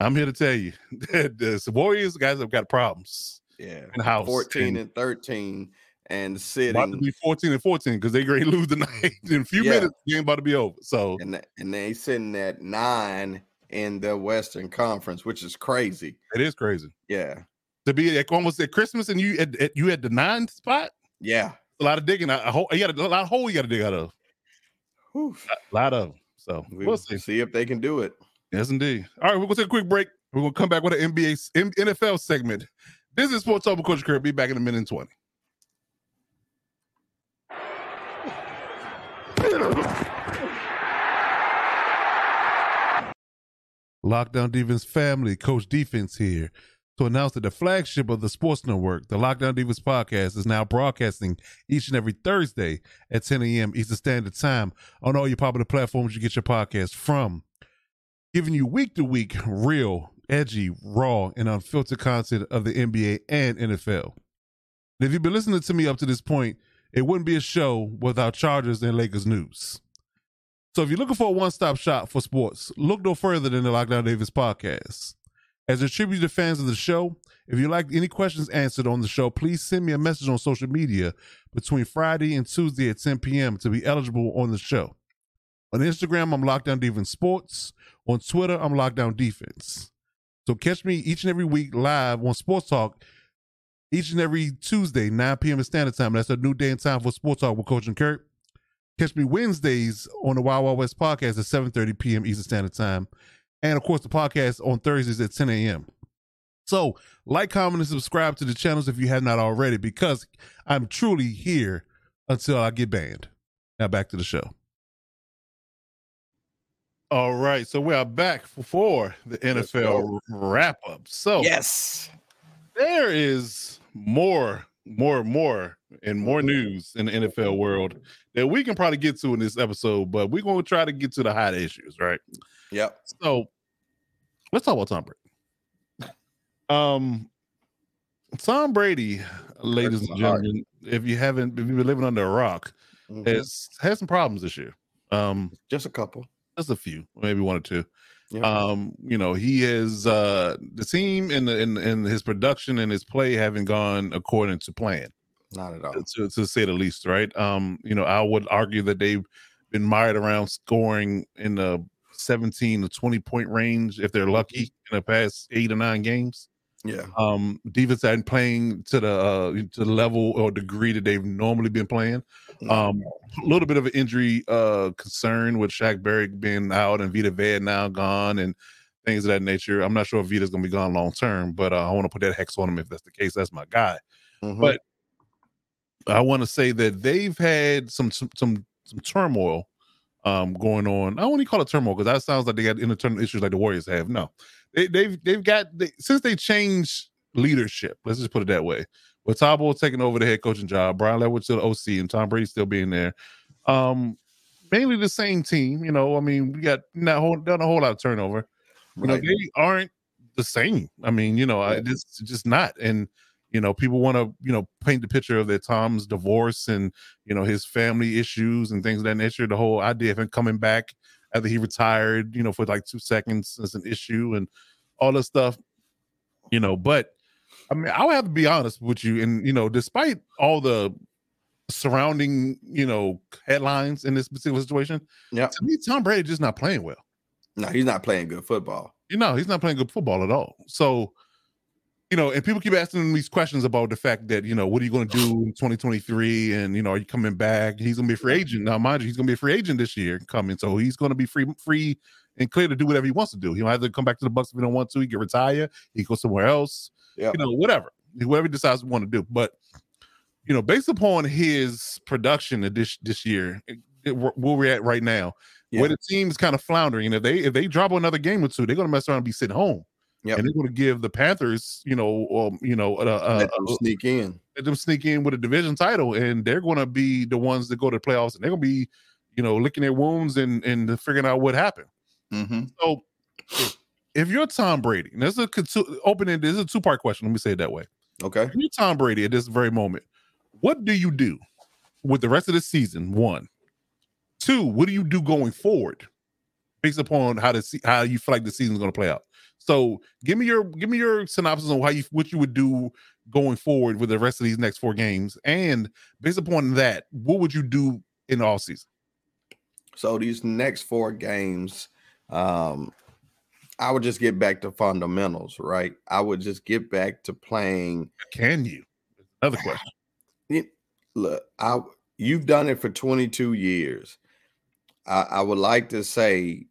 I'm here to tell you that the Warriors guys have got problems Yeah. in house. 14 and and 13. and sitting. About to be 14 and 14 because they great lose tonight. Mm, in a few Yeah. minutes, the game about to be over. So and and they sitting at nine in the Western Conference, which is crazy. it is crazy Yeah, to be like almost at Christmas and you at, at you at the nine spot. yeah. A lot of digging. A hole. You got a lot of hole. You got to dig out of. Whew. A lot of. So We we'll see. see if they can do it. Yes, indeed. All right, we're gonna take a quick break. We're gonna come back with an NBA M- NFL segment. This is Sports Talk Coach Kirk. Be back in a minute and twenty. Lockdown Defense family, Coach Defense here to announce that the flagship of the Sports Network, the Lockdown Defense podcast, is now broadcasting each and every Thursday at 10 a.m. Eastern Standard Time on all your popular platforms you get your podcast from giving you week to week real, edgy, raw, and unfiltered content of the NBA and NFL. And if you've been listening to me up to this point, it wouldn't be a show without Chargers and Lakers news. So if you're looking for a one stop shop for sports, look no further than the Lockdown Defense podcast. As a tribute to fans of the show, if you'd like any questions answered on the show, please send me a message on social media between Friday and Tuesday at 10 p.m. to be eligible on the show. On Instagram, I'm Lockdown Defense Sports. On Twitter, I'm Lockdown Defense. So catch me each and every week live on Sports Talk each and every Tuesday, 9 p.m. Standard Time. That's a new day and time for Sports Talk with Coach and Kurt. Catch me Wednesdays on the Wild Wild West podcast at 7.30 p.m. Eastern Standard Time. And of course, the podcast on Thursdays at 10 a.m. So like, comment, and subscribe to the channels if you have not already, because I'm truly here until I get banned. Now back to the show. All right, so we are back for the NFL wrap up. So Yes. there is more, more, more, and more news in the NFL world that we can probably get to in this episode, but we're going to try to get to the hot issues, right? Yep. So let's talk about Tom Brady. Um, Tom Brady, ladies and gentlemen, if you haven't, if you've been living under a rock, Mhm. has had some problems this year. Um, Just a couple. Just a few, maybe one or two. Yep. Um, you know, he has uh the team and the and, and his production and his play haven't gone according to plan, Not at all. to, to say the least, right? Um, you know, I would argue that they've been mired around scoring in the 17 to 20 point range if they're lucky in the past eight or nine games. Yeah. Um, defense hadn't playing to the uh to the level or degree that they've normally been playing. Um, a little bit of an injury uh concern with Shaq Barrett being out and Vita Vea now gone and things of that nature. I'm not sure if Vita's gonna be gone long term, but uh, I want to put that hex on him if that's the case. That's my guy. Mhm. but- I want to say that they've had some some some, some turmoil um going on. I don't want to call it turmoil because that sounds like they got internal issues like the Warriors have. No, they, they've they've got they, since they changed leadership. Let's just put it that way. With Todd Bowles taking over the head coaching job, Byron Leftwich to the OC, and Tom Brady still being there. Um, mainly the same team. You know, I mean, we got not whole, done a whole lot of turnover. You know, they aren't the same. I mean, you know, I, it's just not. And you know, people want to you know paint the picture of their Tom's divorce and you know his family issues and things of that nature. The whole idea of him coming back after he retired, you know, for like two seconds is an issue and all this stuff. You know, but I mean, I would have to be honest with you, and you know, despite all the surrounding you know headlines in this particular situation, Yeah. to me, Tom Brady just not playing well. No, he's not playing good football. You know, he's not playing good football at all. So, you know, and people keep asking him these questions about the fact that, you know, what are you going to do in 2023? And, you know, are you coming back? He's going to be a free agent. Now, mind you, he's going to be a free agent this year coming. So he's going to be free, free and clear to do whatever he wants to do. He don't have to come back to the Bucks if he don't want to. He can retire. He can go somewhere else. Yeah. You know, whatever. Whatever he decides to want to do. But, you know, based upon his production this this year, eh, eh, it- it- where we're at right now, Yeah. where the team's kind of floundering. If they if they drop another game or two, they're gonna mess around and be sitting home. Yep. And they're gonna give the Panthers, you know, um, you know, uh, uh, Let them sneak in. let them sneak in with a division title, and they're gonna be the ones that go to the playoffs, and they're gonna be, you know, licking their wounds and and figuring out what happened. Mm-hmm. So, if you're Tom Brady, and this is a opening, this is a two part question. Let me say it that way. Okay. If you're Tom Brady at this very moment, what do you do with the rest of the season? One, two. What do you do going forward, based upon how to see how you feel like the season's going to play out? So give me your give me your synopsis on how you what you would do going forward with the rest of these next four games, and based upon that, what would you do in all season? So these next four games, um, I would just get back to fundamentals, right? I would just get back to playing. Can you? Another question. It, look, I you've done it for 22 years. I, I would like to say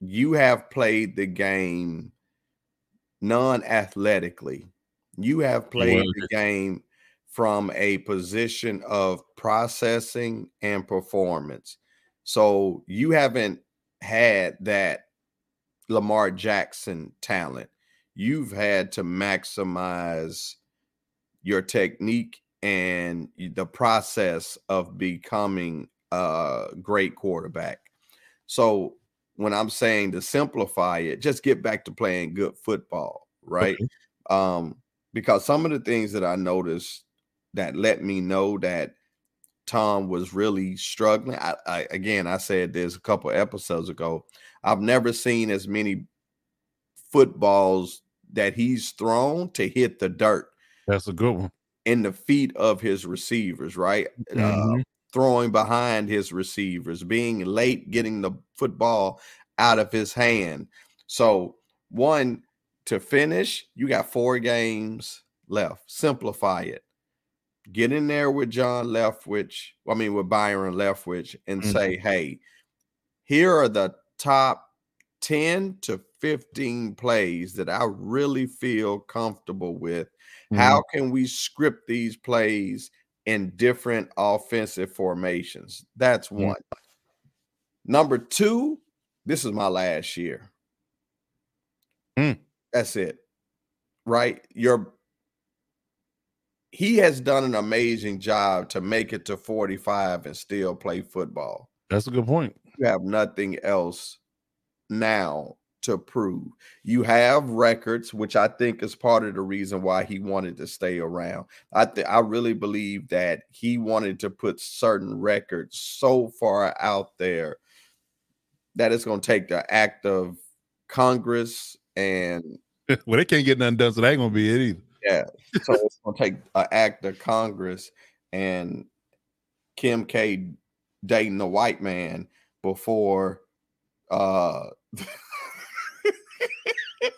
you have played the game non-athletically. You have played the game from a position of processing and performance. So you haven't had that Lamar Jackson talent. You've had to maximize your technique and the process of becoming a great quarterback. So when I'm saying to simplify it, just get back to playing good football, right? Um, because some of the things that I noticed that let me know that Tom was really struggling. I, I again, I said this a couple episodes ago. I've never seen as many footballs that he's thrown to hit the dirt. That's a good one. In the feet of his receivers, right? Mm-hmm. Uh, throwing behind his receivers, being late getting the football out of his hand. So, one to finish, you got four games left. Simplify it. Get in there with John Leftwich, I mean, with Byron Leftwich, and mm-hmm. say, hey, here are the top 10 to 15 plays that I really feel comfortable with. Mm-hmm. How can we script these plays in different offensive formations? That's one. Mm-hmm. Number two, this is my last year. Mm. That's it. Right? Your he has done an amazing job to make it to 45 and still play football. That's a good point. You have nothing else now to prove. You have records, which I think is part of the reason why he wanted to stay around. I th- I really believe that he wanted to put certain records so far out there that it's going to take the act of Congress and well, they can't get nothing done, so that ain't going to be it either. Yeah, so it's going to take an act of Congress and Kim K dating the white man before uh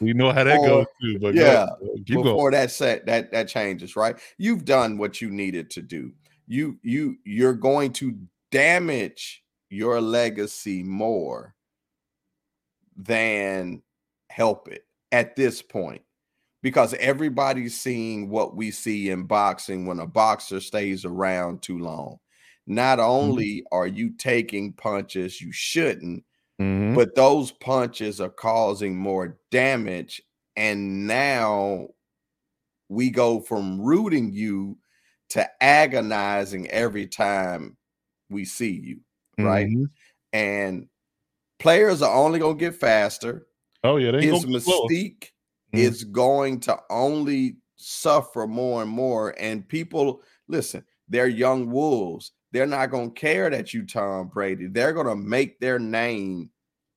you know how that or, goes too, but yeah, go, before that set that that changes, right? You've done what you needed to do. You you you're going to damage your legacy more than help it at this point because everybody's seeing what we see in boxing when a boxer stays around too long. Not mm-hmm. only mm-hmm. are you taking punches you shouldn't, mm-hmm. but those punches are causing more damage. And now we go from rooting you to agonizing every time we see you, right? Mm-hmm. And players are only going to get faster. Oh yeah, his mystique mm-hmm. is going to only suffer more and more. And people, listen, they're young wolves. They're not going to care that you Tom Brady. They're going to make their name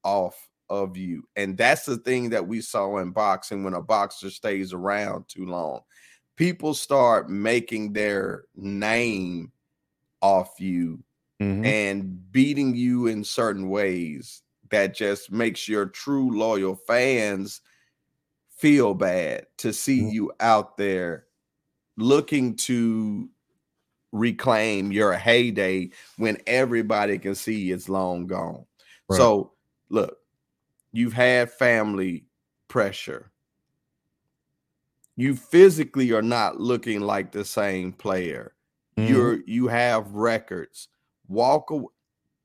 off of you. And that's the thing that we saw in boxing when a boxer stays around too long. People start making their name off you mm-hmm. and beating you in certain ways that just makes your true loyal fans feel bad to see mm-hmm. you out there looking to reclaim your heyday when everybody can see it's long gone. Right. So, look, you've had family pressure. You physically are not looking like the same player. Mm-hmm. You're you have records. Walk away.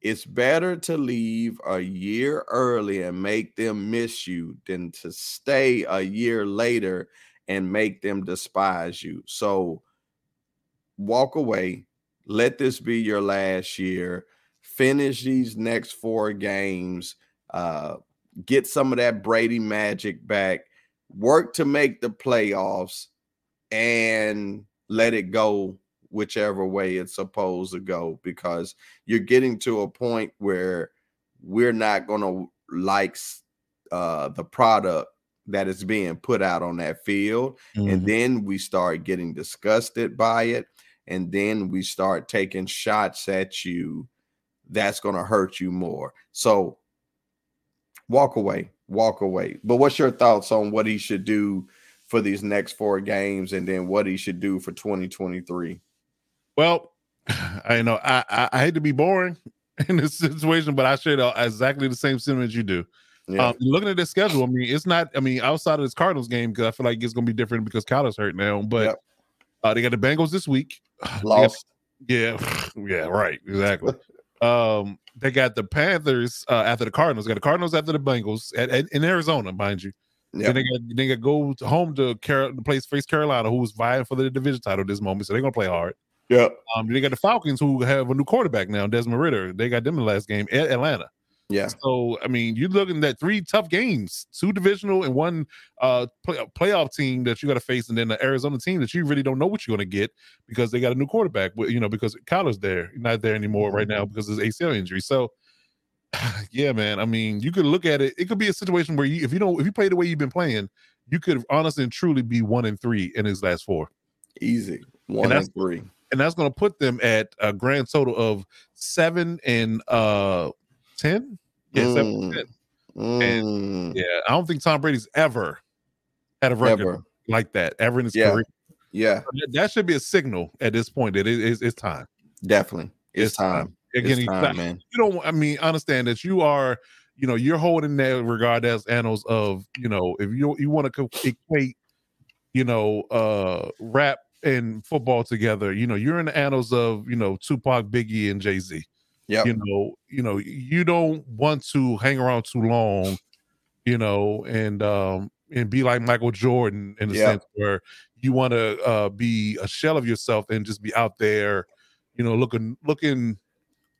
It's better to leave a year early and make them miss you than to stay a year later and make them despise you. So walk away. Let this be your last year. Finish these next four games. Uh, get some of that Brady magic back. Work to make the playoffs and let it go whichever way it's supposed to go because you're getting to a point where we're not going to like uh, the product that is being put out on that field. Mm-hmm. And then we start getting disgusted by it. And then we start taking shots at you. That's going to hurt you more. So walk away, walk away. But what's your thoughts on what he should do for these next four games and then what he should do for 2023? Well, I know I, I, I hate to be boring in this situation, but I share exactly the same sentiments you do. Yeah. Um, looking at this schedule, I mean, it's not. I mean, outside of this Cardinals game, because I feel like it's going to be different because Kyler's hurt now. But yep. uh, they got the Bengals this week. Lost. Yeah, yeah, right, exactly. um, they got the Panthers uh, after the Cardinals. They got the Cardinals after the Bengals at, at, in Arizona, mind you. Yep. Then they got they got go home to Car- the place face Carolina, who's vying for the division title this moment, so they're gonna play hard. Yeah. Um, they got the Falcons who have a new quarterback now, Desmond Ridder. They got them in the last game at Atlanta. Yeah. So I mean, you're looking at three tough games, two divisional and one uh play, playoff team that you got to face, and then the Arizona team that you really don't know what you're going to get because they got a new quarterback. You know, because Kyler's there, not there anymore right now because of his ACL injury. So yeah, man. I mean, you could look at it. It could be a situation where you, if you don't, if you play the way you've been playing, you could honestly and truly be one and three in his last four. Easy, one and, and three, and that's going to put them at a grand total of seven and uh ten. Yeah, mm. seven ten. Mm. And yeah, I don't think Tom Brady's ever had a record ever. like that ever in his yeah. career. Yeah, that should be a signal at this point that it is it's time. Definitely, it's, it's time. time. Again, it's time, man. You don't. I mean, understand that you are. You know, you're holding that regard as annals of. You know, if you you want to equate, you know, uh, rap and football together. You know, you're in the annals of you know Tupac, Biggie, and Jay Z. Yeah. You know, you know, you don't want to hang around too long, you know, and um and be like Michael Jordan in the yep. sense where you want to uh be a shell of yourself and just be out there, you know, looking looking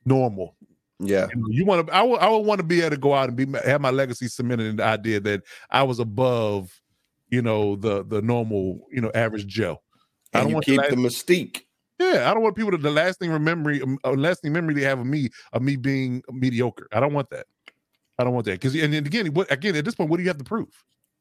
normal. Yeah. You, know, you want to I would I would want to be able to go out and be have my legacy cemented in the idea that I was above, you know, the the normal, you know, average Joe. And I don't want keep the mystique. Yeah, I don't want people to the lasting memory, um, lasting memory they have of me of me being mediocre. I don't want that. I don't want that because and, and again, what again at this point, what do you have to prove?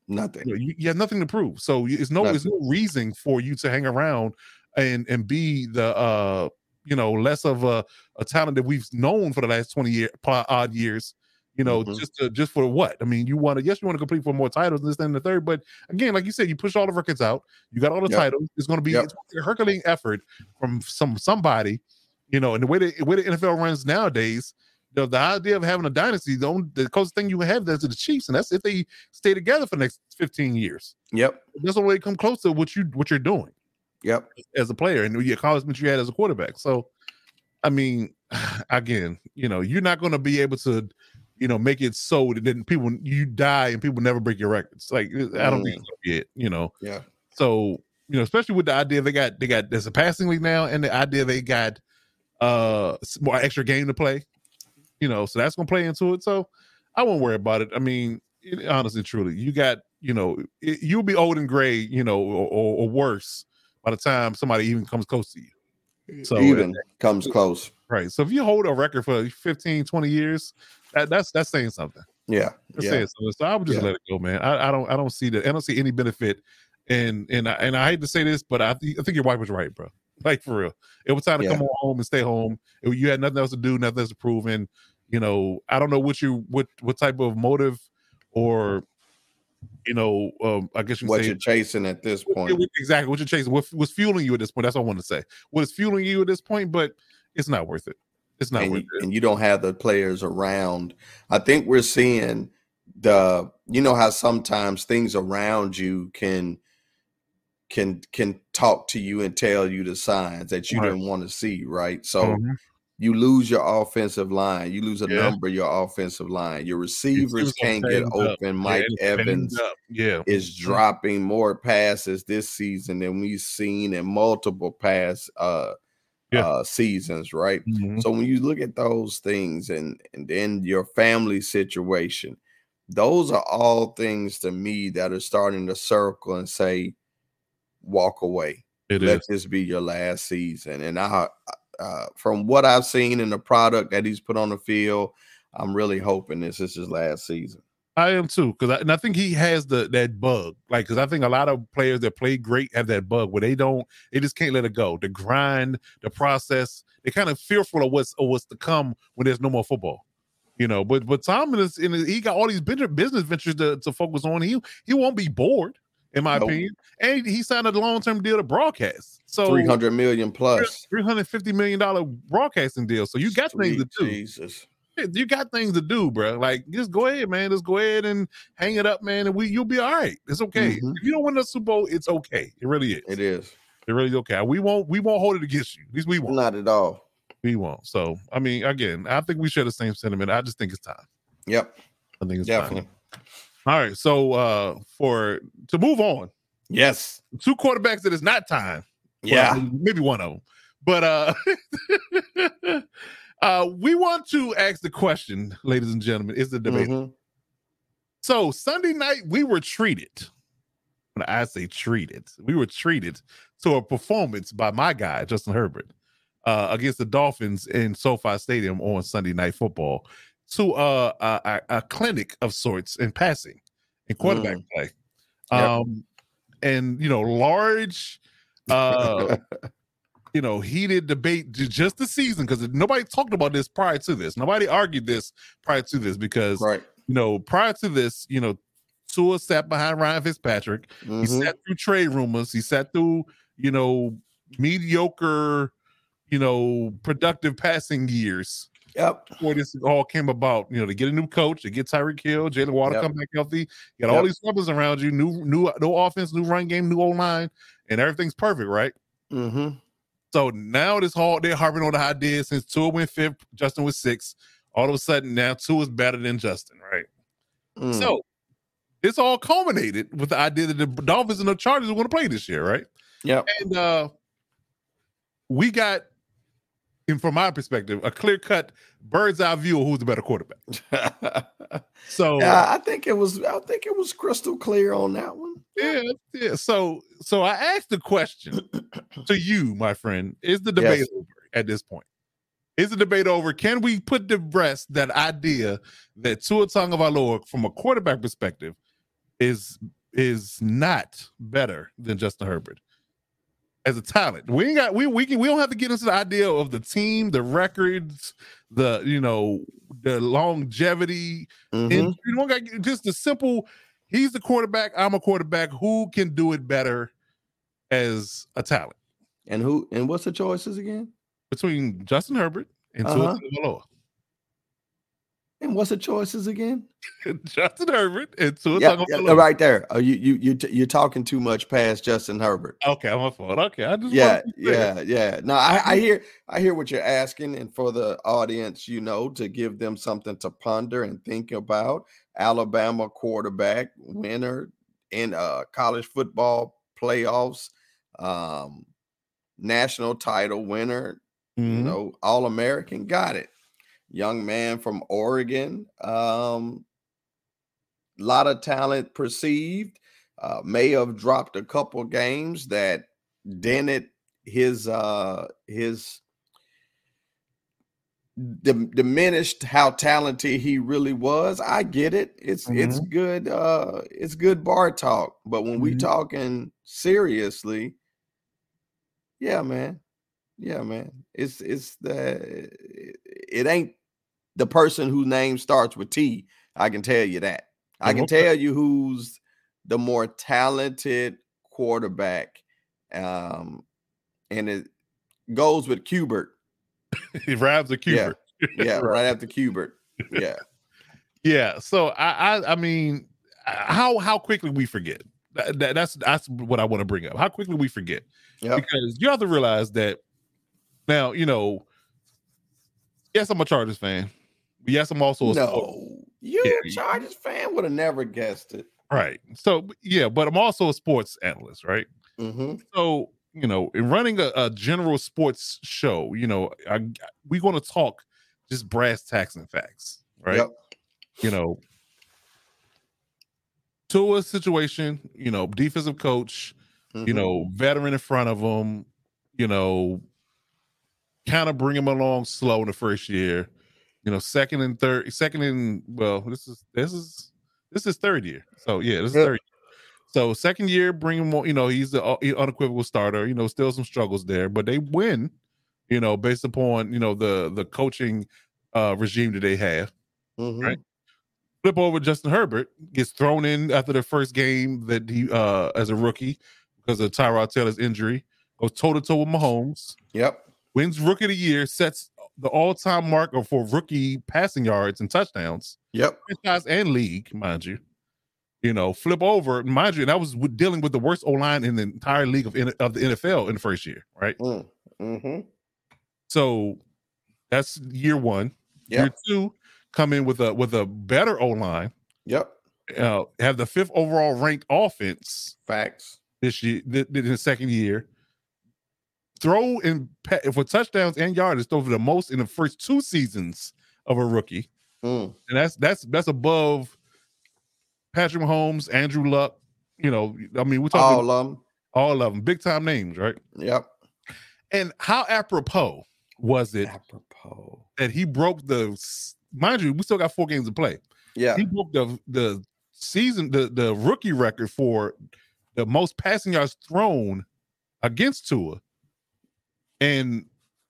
Nothing. You, know, you, you have nothing to prove. So it's no, it's no reason for you to hang around and and be the uh you know less of a, a talent that we've known for the last twenty year odd years you know, mm-hmm. just to, just for what? I mean, you want to yes, you want to complete for more titles and this and the third, but again, like you said, you push all the records out, you got all the yep. titles. It's going to be yep. a Herculean effort from some somebody, you know, and the way the, the way the NFL runs nowadays. The, the idea of having a dynasty, the only the closest thing you have that's the Chiefs, and that's if they stay together for the next 15 years. Yep. That's the way they come close to what you what you're doing. Yep. As a player and the accomplishments you had as a quarterback. So I mean, again, you know, you're not going to be able to you know, make it so that then people you die and people never break your records. Like I don't mm. think it, you know. Yeah. So, you know, especially with the idea they got they got there's a passing league now and the idea they got uh more extra game to play. You know, so that's gonna play into it. So I won't worry about it. I mean, it, honestly, truly, you got, you know, it, you'll be old and gray, you know, or, or, or worse by the time somebody even comes close to you. So even comes close. Right. So if you hold a record for 15, 20 years, that, that's that's saying something. Yeah. That's yeah. saying something. So I would just yeah. let it go, man. I, I, don't I don't see that. I don't see any benefit. And and I, and I hate to say this, but I, th- I think your wife was right, bro. Like for real. It was time to yeah. come home and stay home. It, you had nothing else to do, nothing else to prove. And you know, I don't know what you what what type of motive or you know, um, I guess you what say, you're chasing at this point. exactly what you're chasing. What was fueling you at this point? That's all I want to say. What is fueling you at this point? But it's not worth it. It's not and you, it. And you don't have the players around. I think we're seeing the. You know how sometimes things around you can can can talk to you and tell you the signs that you right. didn't want to see, right? So mm-hmm you lose your offensive line. You lose a yeah. number your offensive line. Your receivers can't get open. Up. Mike yeah, Evans yeah. is dropping more passes this season than we've seen in multiple past uh, yeah. uh, seasons, right? Mm-hmm. So when you look at those things and and then your family situation, those are all things to me that are starting to circle and say, walk away. It Let is. this be your last season. And I uh, from what I've seen in the product that he's put on the field, I'm really hoping this is his last season. I am too, because I, and I think he has the that bug, like because I think a lot of players that play great have that bug where they don't, they just can't let it go. The grind, the process, they're kind of fearful of what's of what's to come when there's no more football. You know, but but Tom is in he got all these business ventures to, to focus on. He he won't be bored, in my nope. opinion. And he signed a long term deal to broadcast. So 300 million plus 350 million dollar broadcasting deal. So you got Sweet things to do. Jesus you got things to do, bro. Like, just go ahead, man. Just go ahead and hang it up, man, and we you'll be all right. It's okay. Mm-hmm. If you don't win the Super Bowl, it's okay. It really is. It is. It really is okay. We won't we won't hold it against you. At least we won't. Not at all. We won't. So I mean, again, I think we share the same sentiment. I just think it's time. Yep. I think it's definitely. Time. All right. So uh for to move on. Yes. Two quarterbacks that is not time. Yeah. Well, maybe one of them. But uh Uh, we want to ask the question, ladies and gentlemen, is the debate. Mm-hmm. So Sunday night, we were treated. When I say treated, we were treated to a performance by my guy, Justin Herbert, uh, against the Dolphins in SoFi Stadium on Sunday Night Football to uh, a, a, clinic of sorts in passing and quarterback mm. play. Um, yep. And, you know, large uh, you know, heated debate just the season because nobody talked about this prior to this. Nobody argued this prior to this because, right. you know, prior to this, you know, Tua sat behind Ryan Fitzpatrick. Mm-hmm. He sat through trade rumors. He sat through, you know, mediocre, you know, productive passing years. Yep. Before this all came about, you know, to get a new coach, to get Tyreek Hill, Jaylen Waddle yep. come back healthy, You got yep. all these weapons around you, new, new, no offense, new run game, new old line, and everything's perfect, right? Mm-hmm. So now this whole they're harping on the idea since Tua went fifth, Justin was six. All of a sudden now Tua is better than Justin, right? Mm. So it's all culminated with the idea that the Dolphins and the Chargers are going to play this year, right? Yeah. And uh we got, and from my perspective, a clear cut bird's eye view of who's the better quarterback. so yeah, I think it was I think it was crystal clear on that one. Yeah, yeah. So so I asked the question to you, my friend. Is the debate yes. over at this point? Is the debate over? Can we put to rest that idea that Tua Tagovailoa, from a quarterback perspective, is is not better than Justin Herbert as a talent? We ain't got we we can we don't have to get into the idea of the team, the records, the you know the longevity. Mm-hmm. And you don't got just the simple he's the quarterback. I'm a quarterback. Who can do it better as a talent? And who and what's the choices again? Between Justin Herbert and uh-huh. Tua And what's the choices again? Justin Herbert and Tua yeah, yeah, right there. Oh, you you you you're talking too much past Justin Herbert. Okay, I'm a fault. Okay, I just yeah yeah yeah. No, I, I hear I hear what you're asking, and for the audience, you know, to give them something to ponder and think about. Alabama quarterback, winner in uh, college football playoffs, um, national title winner, mm-hmm. you know, All American. Got it. Young man from Oregon. Um, lot of talent perceived. Uh, may have dropped a couple games that dented his uh his diminished how talented he really was. I get it. It's mm-hmm. it's good. Uh, it's good bar talk. But when mm-hmm. we talking seriously, yeah, man, yeah, man. It's it's the it ain't the person whose name starts with T. I can tell you that. I can tell you who's the more talented quarterback. Um, and it goes with he rhymes a Qbert. Yeah, yeah right after Qbert. Yeah. yeah. So I, I, I mean, how how quickly we forget. That, that, that's that's what I want to bring up. How quickly we forget. Yep. Because you have to realize that now, you know, yes, I'm a Chargers fan. Yes, I'm also a no. You yeah. a Chargers fan would have never guessed it. Right. So yeah, but I'm also a sports analyst, right? Mm-hmm. So you know, in running a, a general sports show, you know, we're going to talk just brass tacks and facts, right? Yep. You know, to a situation, you know, defensive coach, mm-hmm. you know, veteran in front of him, you know, kind of bring him along slow in the first year, you know, second and third, second and well, this is this is this is third year. So yeah, this is third. Year. So second year, bring him on. You know, he's the uh, unequivocal starter. You know, still some struggles there, but they win. You know, based upon you know the the coaching uh regime that they have. Mhm. Right. Flip over Justin Herbert gets thrown in after the first game that he uh as a rookie because of Tyrod Taylor's injury. Goes toe to toe with Mahomes Yep. wins rookie of the year, sets the all-time marker for rookie passing yards and touchdowns, Yep. franchise and league, mind you. You know, flip over, mind you, and that was with dealing with the worst O line in the entire league of, of the NFL in the first year, right? Mm. hmm So that's year one. Yep. Year two, come in with a with a better O line, Yep. uh, have the fifth overall ranked offense Facts. this year, th- th- in the second year. Throw in for touchdowns and yards, throw for the most in the first two seasons of a rookie. Mm. and that's that's that's above Patrick Mahomes, Andrew Luck. You know, I mean, we're talking All of them. all of them, big time names, right? Yep. And how apropos was it Apropos. that he broke the? Mind you, we still got four games to play. Yeah. He broke the the season the the rookie record for the most passing yards thrown against Tua, and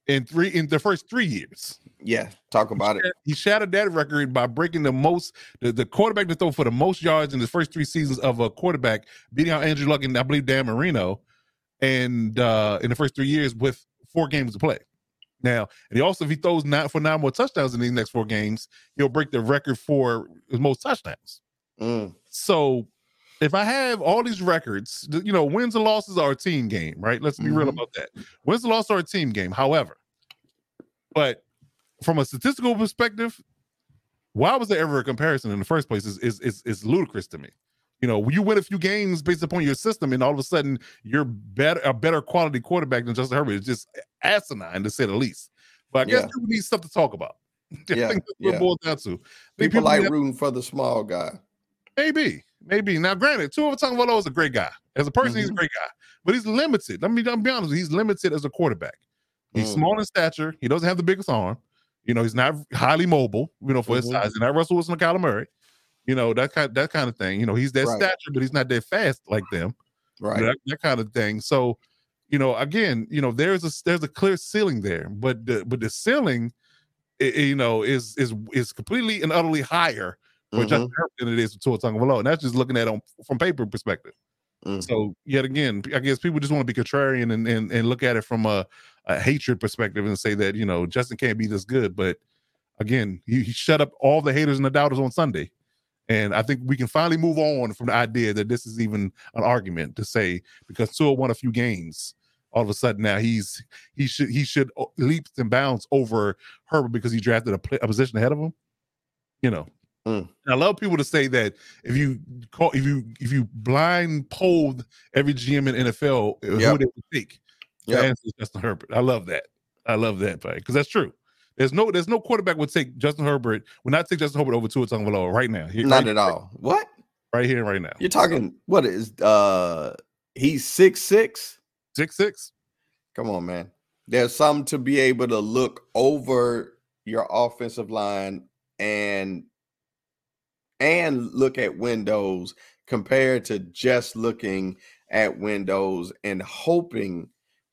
in three in the first three years. Yeah. Talk about it. He shattered that record by breaking the most the, the quarterback to throw for the most yards in the first three seasons of a quarterback, beating out Andrew Luck and I believe Dan Marino, and uh in the first three years with four games to play. Now, and he also if he throws nine for nine more touchdowns in these next four games, he'll break the record for most touchdowns. Mm. So if I have all these records, you know, wins and losses are a team game, right? Let's be real Mhm. about that. Wins and losses are a team game. However, but from a statistical perspective, why was there ever a comparison in the first place is is is, is ludicrous to me. You know, you win a few games based upon your system, and all of a sudden you're better a better quality quarterback than Justin Herbert. It's just asinine to say the least. But I guess Yeah. people need stuff to talk about. I Yeah, think that's what yeah. boils down to. Think People like rooting for the small guy. Maybe, maybe. Now, granted, two Tua Tagovailoa is a great guy. As a person, he's a Mhm. great guy, but he's limited. Let me, I'm be honest. He's limited as a quarterback. He's Mm. small in stature. He doesn't have the biggest arm. You know, he's not highly mobile. You know, for his Mhm. size. He's not Russell Wilson or Kyler Murray. You know that kind that kind of thing. You know, he's that Right. stature, but he's not that fast like them. You know, Right. that, that kind of thing. So, you know, again, you know, there's a there's a clear ceiling there, but the but the ceiling, i- i- you know, is is is completely and utterly higher for. Justin Herbert than it is for Tua Tagovailoa, and that's just looking at it on from paper perspective. Mm. So yet again, I guess people just want to be contrarian and and, and look at it from a, a hatred perspective and say that you know Justin can't be this good. But again, he, he shut up all the haters and the doubters on Sunday, and I think we can finally move on from the idea that this is even an argument to say because Tua won a few games. All of a sudden now he's he should he should leaps and bounds over Herbert because he drafted a, pla- a position ahead of him. You know, Mm. and I love people to say that if you call if you if you blind polled every GM in NFL uh, who Yep. they would take, the Yep. answer is Justin Herbert. I love that. I love that, because that's true. There's no there's no quarterback would take Justin Herbert would not take Justin Herbert over Tua Tagovailoa right now. Here- Not right, at all. What? right here, right now. You're talking what is uh he's six six? Six six. Come on, man. There's something to be able to look over your offensive line and and look at windows compared to just looking at windows and hoping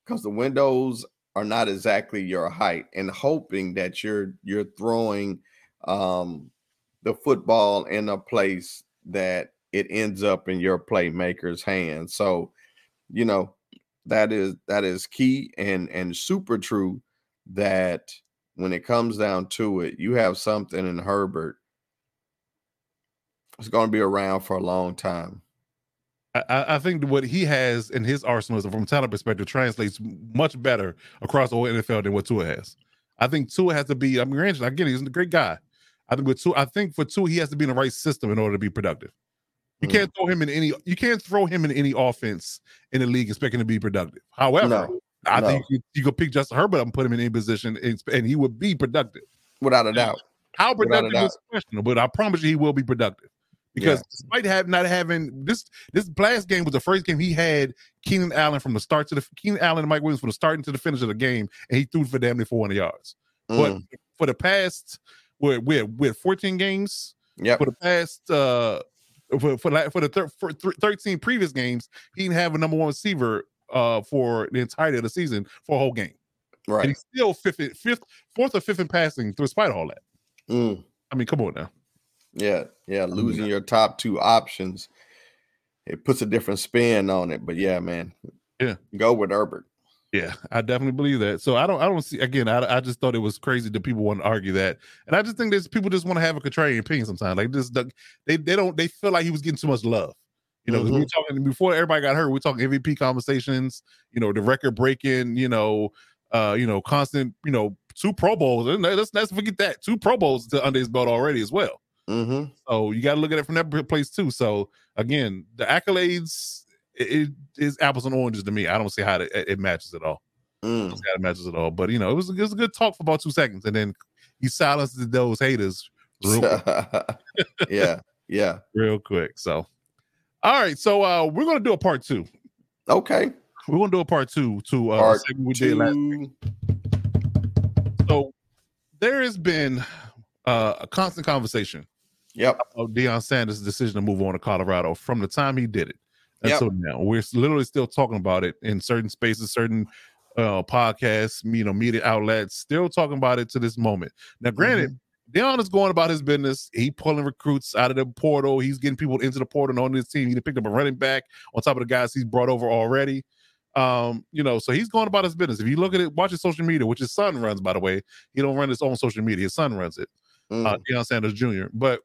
because the windows are not exactly your height and hoping that you're you're throwing um the football in a place that it ends up in your playmaker's hands. So, you know, that is that is key and and super true that when it comes down to it, you have something in Herbert. It's going to be around for a long time. I- I, think what he has in his arsenal from a talent perspective translates much better across the whole NFL than what Tua has. I think Tua has to be. I mean, granted, again, he's a great guy. I think with Tua, I think for Tua, he has to be in the right system in order to be productive. You Mm. can't throw him in any. You can't throw him in any offense in the league expecting to be productive. However, No, I no. think you, you could pick Justin Herbert up and put him in any position, and, and he would be productive. without a doubt. How productive is questionable, but I promise you he will be productive. Because Yeah. despite have not having this this last game was the first game he had Keenan Allen from the start to the Keenan Allen and Mike Williams from the start to the finish of the game, and he threw for damn near 400 yards. But Mm, for the past we're we're, we're 14 games Yep. for the past uh for for, for the thir- for th- 13 previous games he didn't have a number one receiver uh for the entirety of the season for a whole game and Right. he's still fifth fifth fourth or fifth in passing despite all that Mm. i mean come on now Yeah. Yeah. Losing your top two options, it puts a different spin on it. But yeah, man. Yeah. Go with Herbert. yeah i definitely believe that so i don't i don't see again i, I just thought it was crazy that people want to argue that and i just think there's people just want to have a contrarian opinion sometimes like just they they don't they feel like he was getting too much love you know 'cause we were talking before everybody got hurt we are talking mvp conversations you know the record breaking you know uh you know constant you know two pro bowls let's let's forget that two pro bowls to under his belt already as well Mm-hmm. so you got to look at it from that place too so again the accolades it, it is apples and oranges to me i don't see how it, it matches at all Mm. how it matches at all but you know it was, it was a good talk for about two seconds and then he silenced those haters real yeah. Yeah. real quick. So, all right. So, uh, we're gonna do a part two. Okay. We're gonna do a part two to uh, Part we did last. Two. So, there has been uh, a constant conversation Yep. of Deion Sanders' decision to move on to Colorado from the time he did it Yep. until now. We're literally still talking about it in certain spaces, certain uh, podcasts, you know, media outlets, still talking about it to this moment. Now, granted. Deion is going about his business. He pulling recruits out of the portal. He's getting people into the portal and on his team. He picked up a running back on top of the guys he's brought over already. Um, you know, so he's going about his business. If you look at it, watch his social media, which his son runs, by the way. He don't run his own social media. His son runs it, Mm. uh, Deion Sanders Jr. But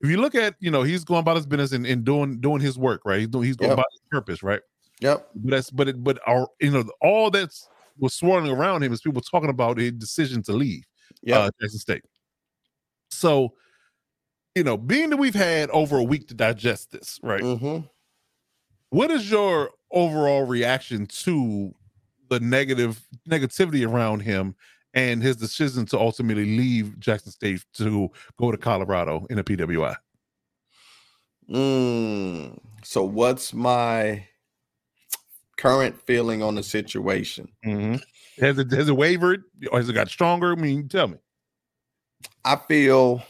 if you look at, you know, he's going about his business and, and doing doing his work, right? He's doing he's going Yep. about his purpose, right? Yep. But that's but it but our you know all that's was swirling around him is people talking about his decision to leave Yep. uh, Jackson State. So, you know, being that we've had over a week to digest this, right? mm-hmm. What is your overall reaction to the negative negativity around him and his decision to ultimately leave Jackson State to go to Colorado in a PWI? Mm. So what's my current feeling on the situation? Mm-hmm. Has it has it wavered or has it got stronger? I mean, tell me. I feel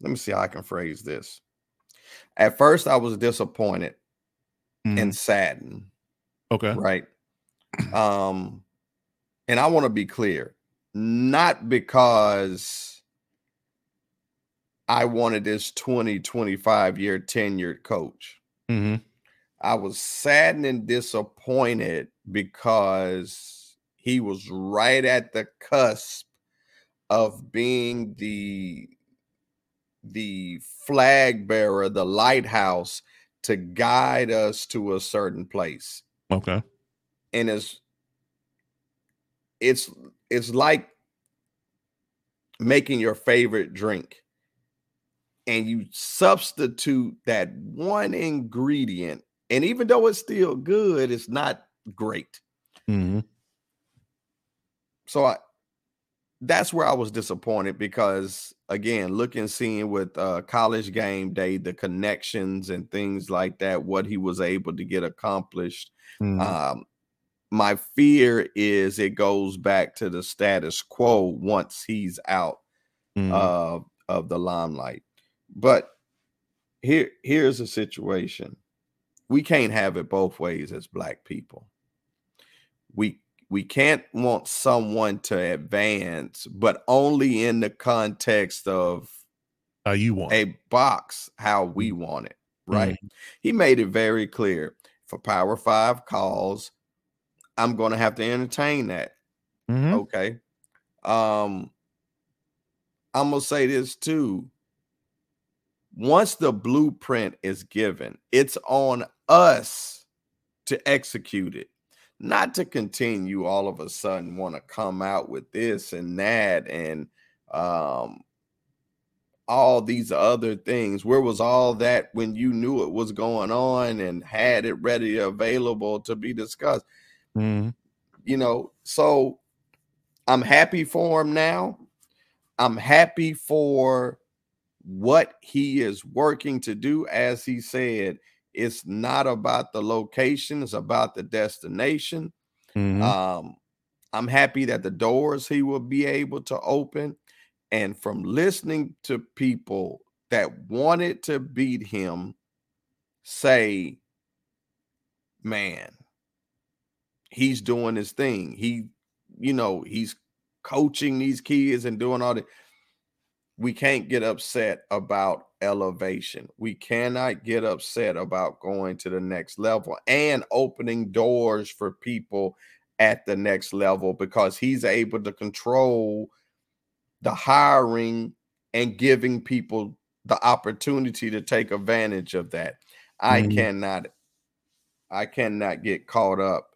let me see how I can phrase this. At first I was disappointed Mhm. and saddened, okay. right? Um and I want to be clear, not because I wanted this 20 25 year tenured coach. hmm I was saddened and disappointed because he was right at the cusp of being the the flag bearer, the lighthouse to guide us to a certain place. Okay. And it's it's it's like making your favorite drink. And you substitute that one ingredient and even though it's still good it's not great. Hmm so i that's where i was disappointed because again looking seeing with uh college game day the connections and things like that what he was able to get accomplished Mm-hmm. um my fear is it goes back to the status quo once he's out Mhm. uh, of the limelight. But here, here's a situation: we can't have it both ways as black people. We we can't want someone to advance, but only in the context of How you want? a box how we want it. Right? He made it very clear for Power Five calls. I'm going to have to entertain that. Mhm. Okay. Um I'm going to say this too. Once the blueprint is given, it's on us to execute it. Not to continue all of a sudden want to come out with this and that and um all these other things. Where was all that when you knew it was going on and had it ready available to be discussed? Mhm. you know so i'm happy for him now i'm happy for what he is working to do as he said it's not about the location it's about the destination Mhm. um i'm happy that the doors he will be able to open And from listening to people that wanted to beat him say, man, he's doing his thing. He, you know, he's coaching these kids and doing all that. We can't get upset about elevation. We cannot get upset about going to the next level and opening doors for people at the next level because he's able to control the hiring and giving people the opportunity to take advantage of that. I mm-hmm. cannot I cannot get caught up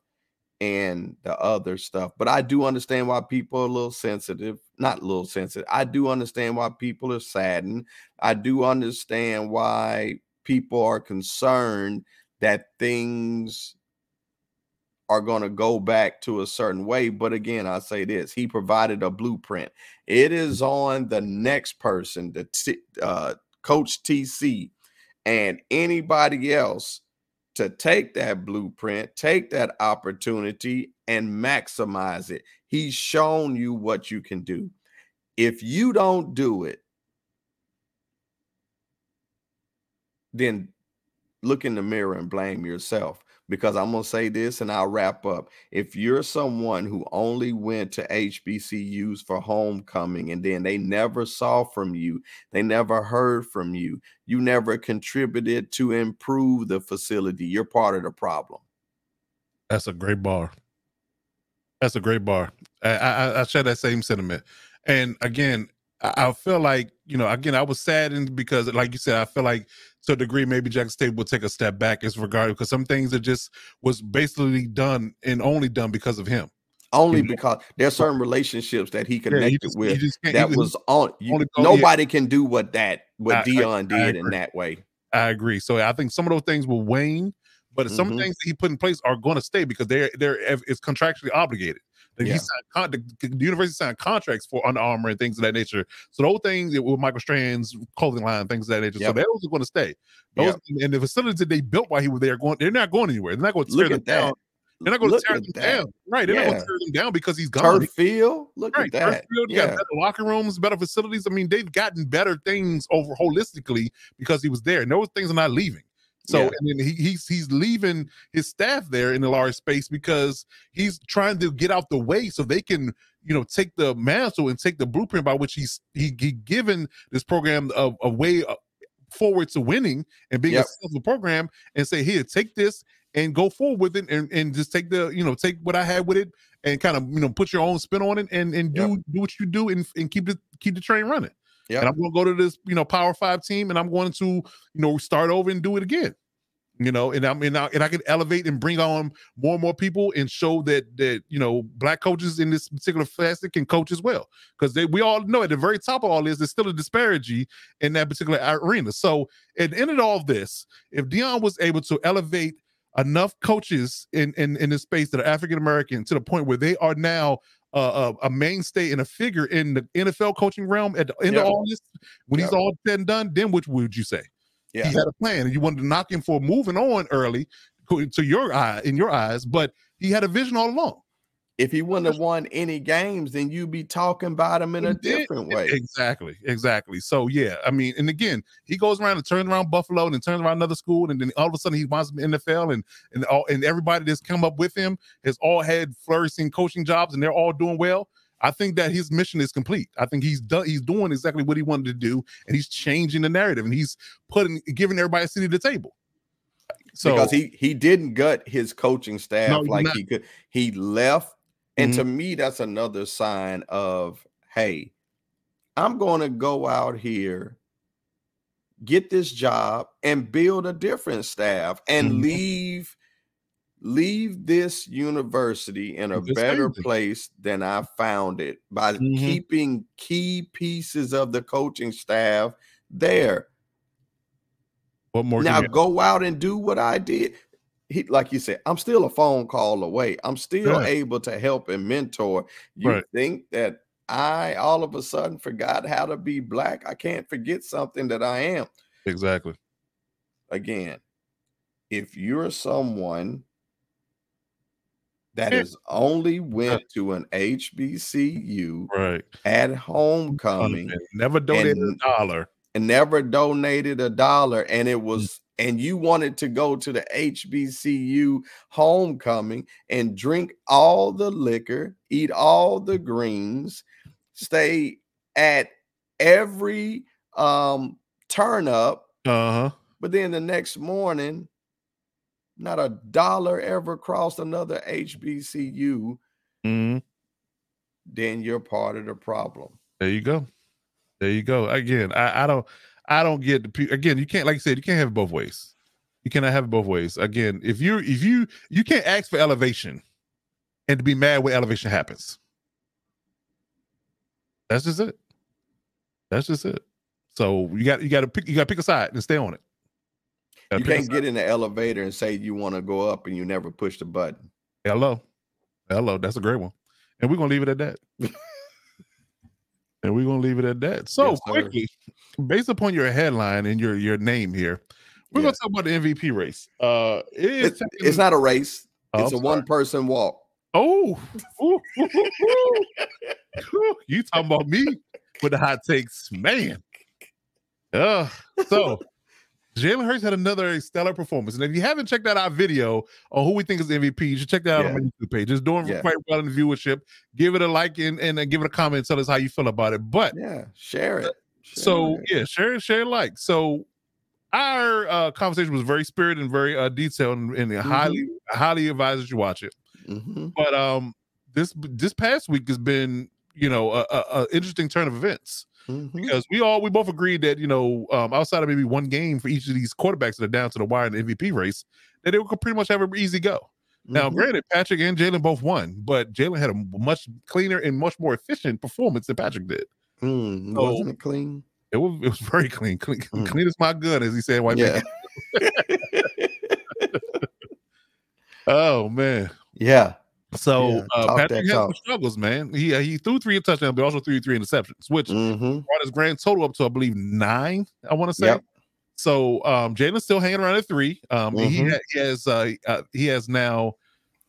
in the other stuff. But I do understand why people are a little sensitive, not a little sensitive. I do understand why people are saddened. I do understand why people are concerned that things are going to go back to a certain way. But again, I say this he provided a blueprint. It is on the next person, the t- uh, coach TC, and anybody else to take that blueprint, take that opportunity, and maximize it. He's shown you what you can do. If you don't do it, then look in the mirror and blame yourself because I'm going to say this and I'll wrap up. If you're someone who only went to HBCUs for homecoming and then they never saw from you, they never heard from you, you never contributed to improve the facility, you're part of the problem. That's a great bar. That's a great bar. I, I, I share that same sentiment. And again, I feel like you know again I was saddened because like you said I feel like to a degree maybe Jackson State will take a step back as regard because some things that just was basically done and only done because of him. Only you because know? there's certain relationships that he connected yeah, just, with that was on. You, nobody yeah. can do what that what I, Deion I, did I in that way. I agree. So I think some of those things will wane, but some mm-hmm. things that he put in place are going to stay because they're they're it's contractually obligated. Yeah. He signed con- the, the, university signed contracts for Under Armour and things of that nature. So those things with Michael Strahan's clothing line, things of that nature. Yep. So those are going to stay. Those yep. and the facilities that they built while he was there, going, they're not going anywhere. They're not going to tear them down. They're not going to tear them that. down. Right. They're yeah. not going to tear them down because he's gone. Turf field. Look right. at that. Turf field, yeah. got better locker rooms, better facilities. I mean, they've gotten better things over holistically because he was there. And those things are not leaving. So yeah. and then he, he's he's leaving his staff there in the large space because he's trying to get out the way so they can you know take the mantle and take the blueprint by which he's he, he given this program a, a way uh, forward to winning and being yep. a successful program and say here take this and go forward with it and, and just take the you know take what I had with it and kind of you know put your own spin on it and and do yep. do what you do and, and keep the keep the train running. And I'm going to go to this, you know, Power Five team, and I'm going to, you know, start over and do it again. You know, and I mean, and I can elevate and bring on more and more people and show that that you know black coaches in this particular facet can coach as well because they we all know at the very top of all this there's still a disparity in that particular arena. So at the end of all of this, if Deion was able to elevate enough coaches in in in this space that are African American to the point where they are now uh, a, mainstay and a figure in the NFL coaching realm at the end yep. of all this, when yep. he's all said and done, then which would you say? Yeah. He had a plan, and you wanted to knock him for moving on early to your eye in your eyes, but he had a vision all along. If he wouldn't have won any games, then you'd be talking about him in a different way. Exactly, exactly. So yeah, I mean, and again, he goes around and turns around Buffalo and then turns around another school, and then all of a sudden he wants the NFL, and and all and everybody that's come up with him has all had flourishing coaching jobs, and they're all doing well. I think that his mission is complete. I think he's done. He's doing exactly what he wanted to do, and he's changing the narrative, and he's putting giving everybody a seat at the table. So because he he didn't gut his coaching staff no, like not. he could, he left, and mm-hmm. to me that's another sign of hey, I'm going to go out here, get this job, and build a different staff, and mm-hmm. leave leave this university in a better place than I found it by mm-hmm. keeping key pieces of the coaching staff there. What more? Now go out and do what I did. He, like you said, I'm still a phone call away. I'm still able to help and mentor. You right. think that I all of a sudden forgot how to be black? I can't forget something that I am. Exactly. Again, if you're someone that has only went to an HBCU Right. at homecoming never donated and- a dollar. and never donated a dollar and Mm. it was and you wanted to go to the HBCU homecoming and drink all the liquor, eat all the greens, stay at every um turn up, Uh huh. but then the next morning not a dollar ever crossed another HBCU, hmm then you're part of the problem. There you go. There you go. Again, I, I don't I don't get the pe- again, you can't like I said, you can't have it both ways. You cannot have it both ways. Again, if you if you you can't ask for elevation and to be mad when elevation happens. That's just it. That's just it. So you got you got to pick you got to pick a side and stay on it. Gotta You can't get in the elevator and say you want to go up and you never push the button. Hello. Hello. That's a great one. And we're gonna leave it at that. and we're gonna leave it at that. So Yes, quickly, based upon your headline and your your name here, we're gonna talk about the MVP race. Uh it is It's, it's not a race. Oh, it's a I'm one sorry. person walk. Oh, Ooh, ooh, ooh, ooh. You talking about me with the hot takes, man. Uh, so Jalen Hurts had another stellar performance. And if you haven't checked out our video on who we think is MVP, you should check that out on my YouTube page. It's doing Yeah. quite well in the viewership. Give it a like and, and uh, give it a comment. Tell us how you feel about it. But Yeah, share it. Share so it. yeah, share share like. So our uh, conversation was very spirited and very uh, detailed, and, and highly highly advise that you watch it. Mhm. But um, this this past week has been you know a, a, a interesting turn of events Mhm. because we all we both agreed that you know um, outside of maybe one game for each of these quarterbacks that are down to the wire in the MVP race, that they could pretty much have an easy go. Now, Mhm. granted, Patrick and Jalen both won, but Jalen had a much cleaner and much more efficient performance than Patrick did. Mm, so- wasn't it clean? It was it was very clean, clean, Mm. clean as my gun, as he said. White man. Yeah. Oh man. yeah. So Yeah, uh, Patrick some struggles, man. He uh, he threw three touchdowns, but also threw three interceptions, which hmm brought his grand total up to I believe nine. I want to say. Yep. So um, Jalen's still hanging around at three. Um, he, Mhm. ha- he has uh, uh, he has now.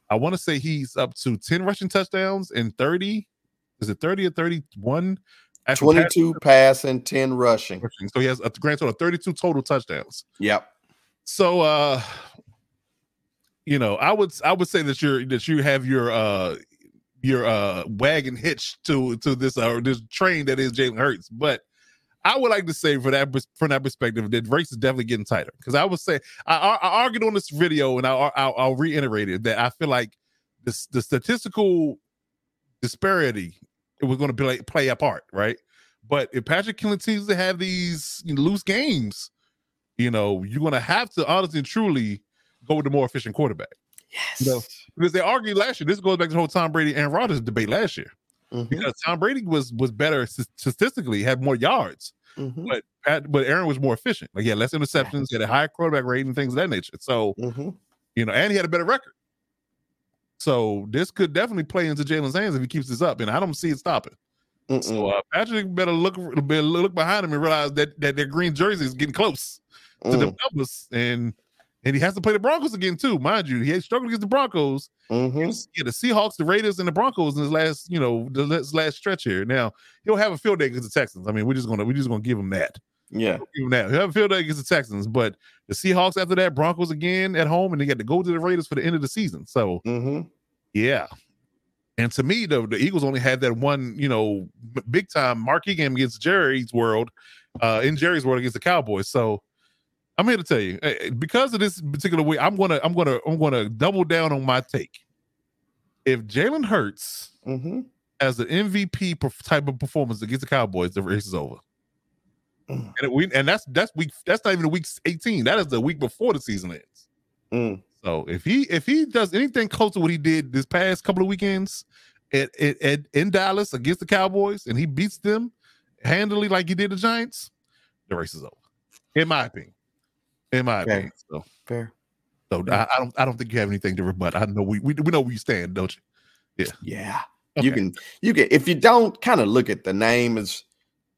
I want to say he's up to ten rushing touchdowns and thirty. Is it thirty or thirty-one? actual pass 22 passing, 10 rushing. rushing. So he has a grand total of thirty-two total touchdowns. Yep. So uh you know, I would I would say that you're that you have your uh your uh wagon hitched to to this uh this train that is Jalen Hurts, but I would like to say for that from that perspective that race is definitely getting tighter. Because I would say I, I, I argued on this video and I'll, I'll I'll reiterate it that I feel like this the statistical disparity it was going to play play a part right, but if Patrick continues to have these loose games, you know, you're gonna have to honestly and truly go with the more efficient quarterback. Yes. No. Because they argued last year. This goes back to the whole Tom Brady and Rodgers debate last year. Mhm, Because Tom Brady was was better statistically, had more yards, mhm, but Pat, but Aaron was more efficient. Like he had less interceptions, he had a higher quarterback rate and things of that nature. So mhm. you know, and he had a better record. So this could definitely play into Jalen's hands if he keeps this up, and I don't see it stopping. Mm-mm. So uh, Patrick better look better look behind him and realize that that their green jersey is getting close. to the Mm, numbers, and and he has to play the Broncos again too, mind you. He had struggled against the Broncos. mhm. Yeah, the Seahawks, the Raiders, and the Broncos in his last, you know, the last, stretch here. Now he'll have a field day against the Texans. I mean, we're just gonna we're just gonna give him that. Yeah. Give him that. He'll have a field day against the Texans, but the Seahawks after that, Broncos again at home, and they got to go to the Raiders for the end of the season. So hmm yeah. And to me, the, the Eagles only had that one, you know, big time marquee game against Jerry's world, uh, in Jerry's world against the Cowboys. So I'm here to tell you, eh, because of this particular week, I'm gonna, I'm gonna, I'm gonna double down on my take. If Jalen Hurts hmm has an MVP type of performance against the Cowboys, the race is over. Mm. And, we, and that's that's week that's not even the week 18. That is the week before the season ends. Mm. So if he if he does anything close to what he did this past couple of weekends at, at, at in Dallas against the Cowboys and he beats them handily like he did the Giants, the race is over. In my opinion. In my Okay. opinion. So, Fair. so I, I don't I don't think you have anything to rebut. I know we we, we know where you stand, don't you? Yeah. Okay. You can you can if you don't kind of look at the name as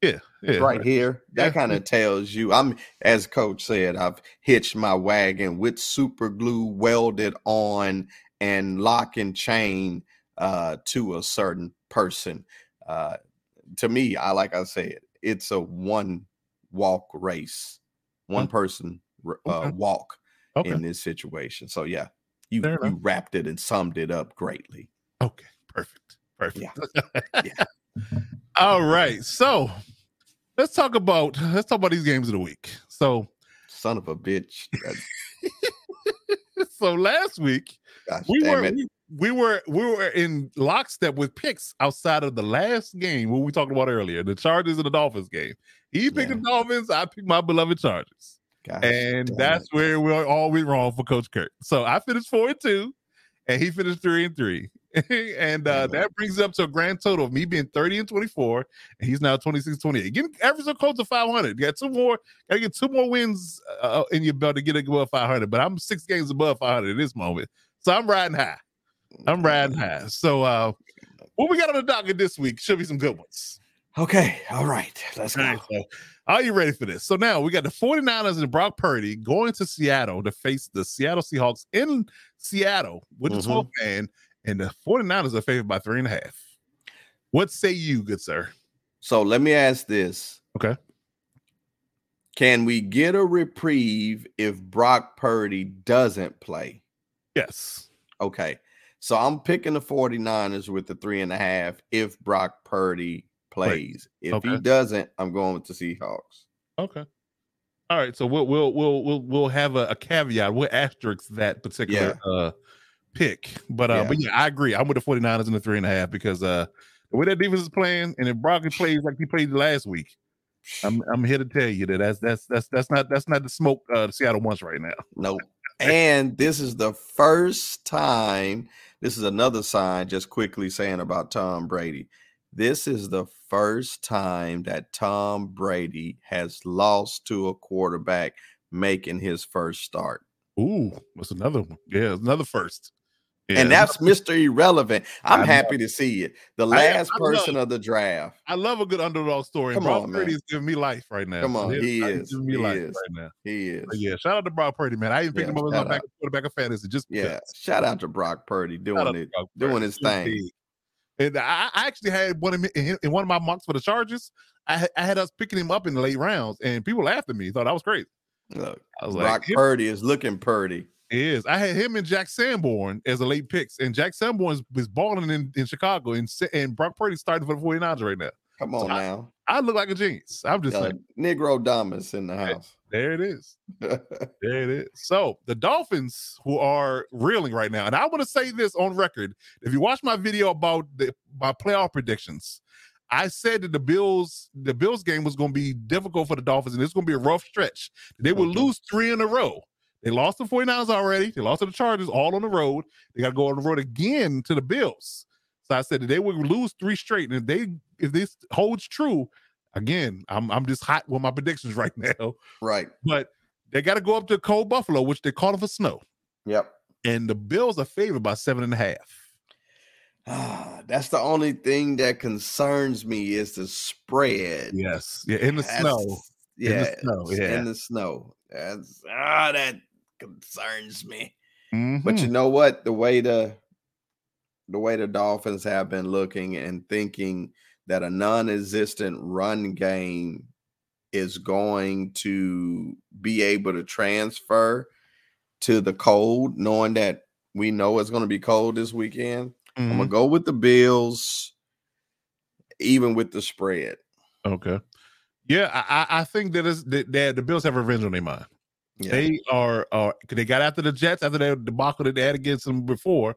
Yeah, yeah. right here, that Yeah. kind of tells you I'm as coach said, I've hitched my wagon with super glue welded on and lock and chain uh, to a certain person. Uh, to me, I like I said, it's a one walk race, one person uh, Okay. walk Okay. in this situation. So yeah, you you wrapped it and summed it up greatly. Okay. Perfect. Perfect. Yeah. All right. So let's talk about let's talk about these games of the week. So Son of a bitch. So last week Gosh, we were we, we were we were in lockstep with picks outside of the last game what we talked about earlier, the Chargers and the Dolphins game. He picked Yeah. the Dolphins, I picked my beloved Chargers. Gosh, and that's it. where we're all went wrong for Coach Kurt. So I finished four and two, and he finished three and three. and uh, that brings up to a grand total of me being 30 and 24, and he's now 26 28. Getting average so close to 500. You got two more, gotta get two more wins uh, in your belt to get above 500. But I'm six games above 500 at this moment. So I'm riding high. I'm riding high. So uh what we got on the docket this week should be some good ones. Okay, all right. Let's go. right, so are you ready for this? So now we got the 49ers and Brock Purdy going to Seattle to face the Seattle Seahawks in Seattle with the Mhm. 12 man, and the 49ers are favored by three and a half. What say you, good sir? So let me ask this. Okay. Can we get a reprieve if Brock Purdy doesn't play? Yes. Okay. So I'm picking the 49ers with the three and a half if Brock Purdy plays. If Okay. he doesn't, I'm going with the Seahawks. Okay. All right. So we'll we'll we'll we'll we'll have a, a caveat. We'll asterisk that particular uh pick. But uh Yeah. but yeah, I agree. I'm with the 49ers in the three and a half because uh the way that defense is playing, and if Brock plays like he played last week, I'm I'm here to tell you that that's that's that's that's not that's not the smoke uh the Seattle wants right now. Nope. And this is the first time. This is another sign, just quickly saying about Tom Brady. This is the first time that Tom Brady has lost to a quarterback making his first start. Ooh, that's another one. Yeah, another first. Yeah, and that's Mr. Irrelevant. I'm I know. happy to see it. The last I person love- of the draft. I love a good underdog story. Come Brock on, Purdy man. is giving me life right now. Come on, he's- he is. giving me He life is. right now. He is. But yeah, shout out to Brock Purdy, man. I even picked Yeah, him up as my back quarterback of fantasy just Yeah. because. Shout out to Brock Purdy doing it, Brock doing his thing. And I, I actually had one of in, in one of my mocks for the Chargers. I, had- I had us picking him up in the late rounds, and people laughed at me. Thought I was crazy. Look, I was Brock like, Purdy is looking Purdy. is. I had him and Jack Sanborn as a late picks, and Jack Sanborn is, is balling in, in Chicago, and and Brock Purdy starting for the 49ers right now. Come on I- now. I look like a genius. I'm just Uh, saying. Negrodamus in the house. There it is. There it is. So the Dolphins, who are reeling right now, and I want to say this on record: if you watch my video about the my playoff predictions, I said that the Bills, the Bills game was going to be difficult for the Dolphins, and it's going to be a rough stretch. They will Okay. lose three in a row. They lost to 49ers already. They lost to the Chargers all on the road. They got to go on the road again to the Bills. So I said they would lose three straight. And if they if this holds true, again, I'm I'm just hot with my predictions right now right. but they got to go up to cold Buffalo, which they're calling for snow. Yep. And the Bills are favored by seven and a half. Ah, that's the only thing that concerns me is the spread. Yes, yeah, in the That's- snow. Yeah. In the snow, yeah. In the snow. That's ah, that concerns me. But Mhm. you know what? The way the the way the Dolphins have been looking and thinking that a non-existent run game is going to be able to transfer to the cold, knowing that we know it's going to be cold this weekend. I'm Mhm. gonna go with the Bills, even with the spread. okay. Yeah, I, I think that is that, that the Bills have revenge on their mind. Yeah. They are are they got after the Jets after their debacle that they had against them before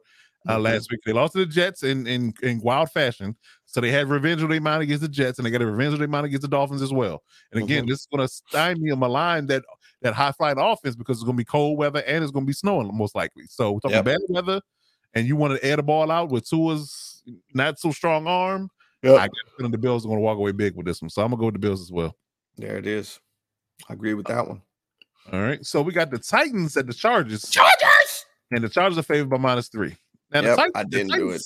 uh, Mhm. last week. They lost to the Jets in, in in wild fashion. So they had revenge on their mind against the Jets, and they got a revenge on their mind against the Dolphins as well. And again, Mhm. this is going to stymie or malign that that high flying offense because it's going to be cold weather and it's going to be snowing most likely. So we're talking Yep. bad weather, and you want to air the ball out with Tua's not so strong arm. Yep. I got a feeling the Bills are going to walk away big with this one. So I'm gonna go with the Bills as well. There it is. I agree with that one. All right. So we got the Titans at the Chargers. Chargers. and the Chargers are favored by minus three. Now Yep, the Titans, I didn't do it.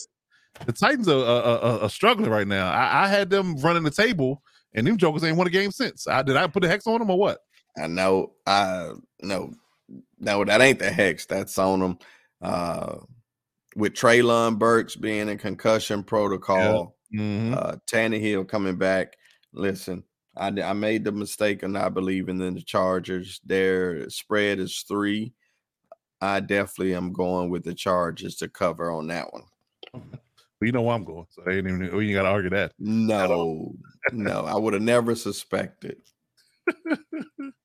The Titans are, are, are, are struggling right now. I, I had them running the table, and them jokers ain't won a game since. I, did I put a hex on them or what? I know. I no, no, that ain't the hex. That's on them. Uh, with Treylon Burks being in concussion protocol, yeah. mm-hmm. uh, Tannehill coming back. Listen, I, I made the mistake of not believing in the Chargers. Their spread is three. I definitely am going with the Chargers to cover on that one. Well, you know where I'm going, so I ain't even we ain't got to argue that. No, no, I would have never suspected.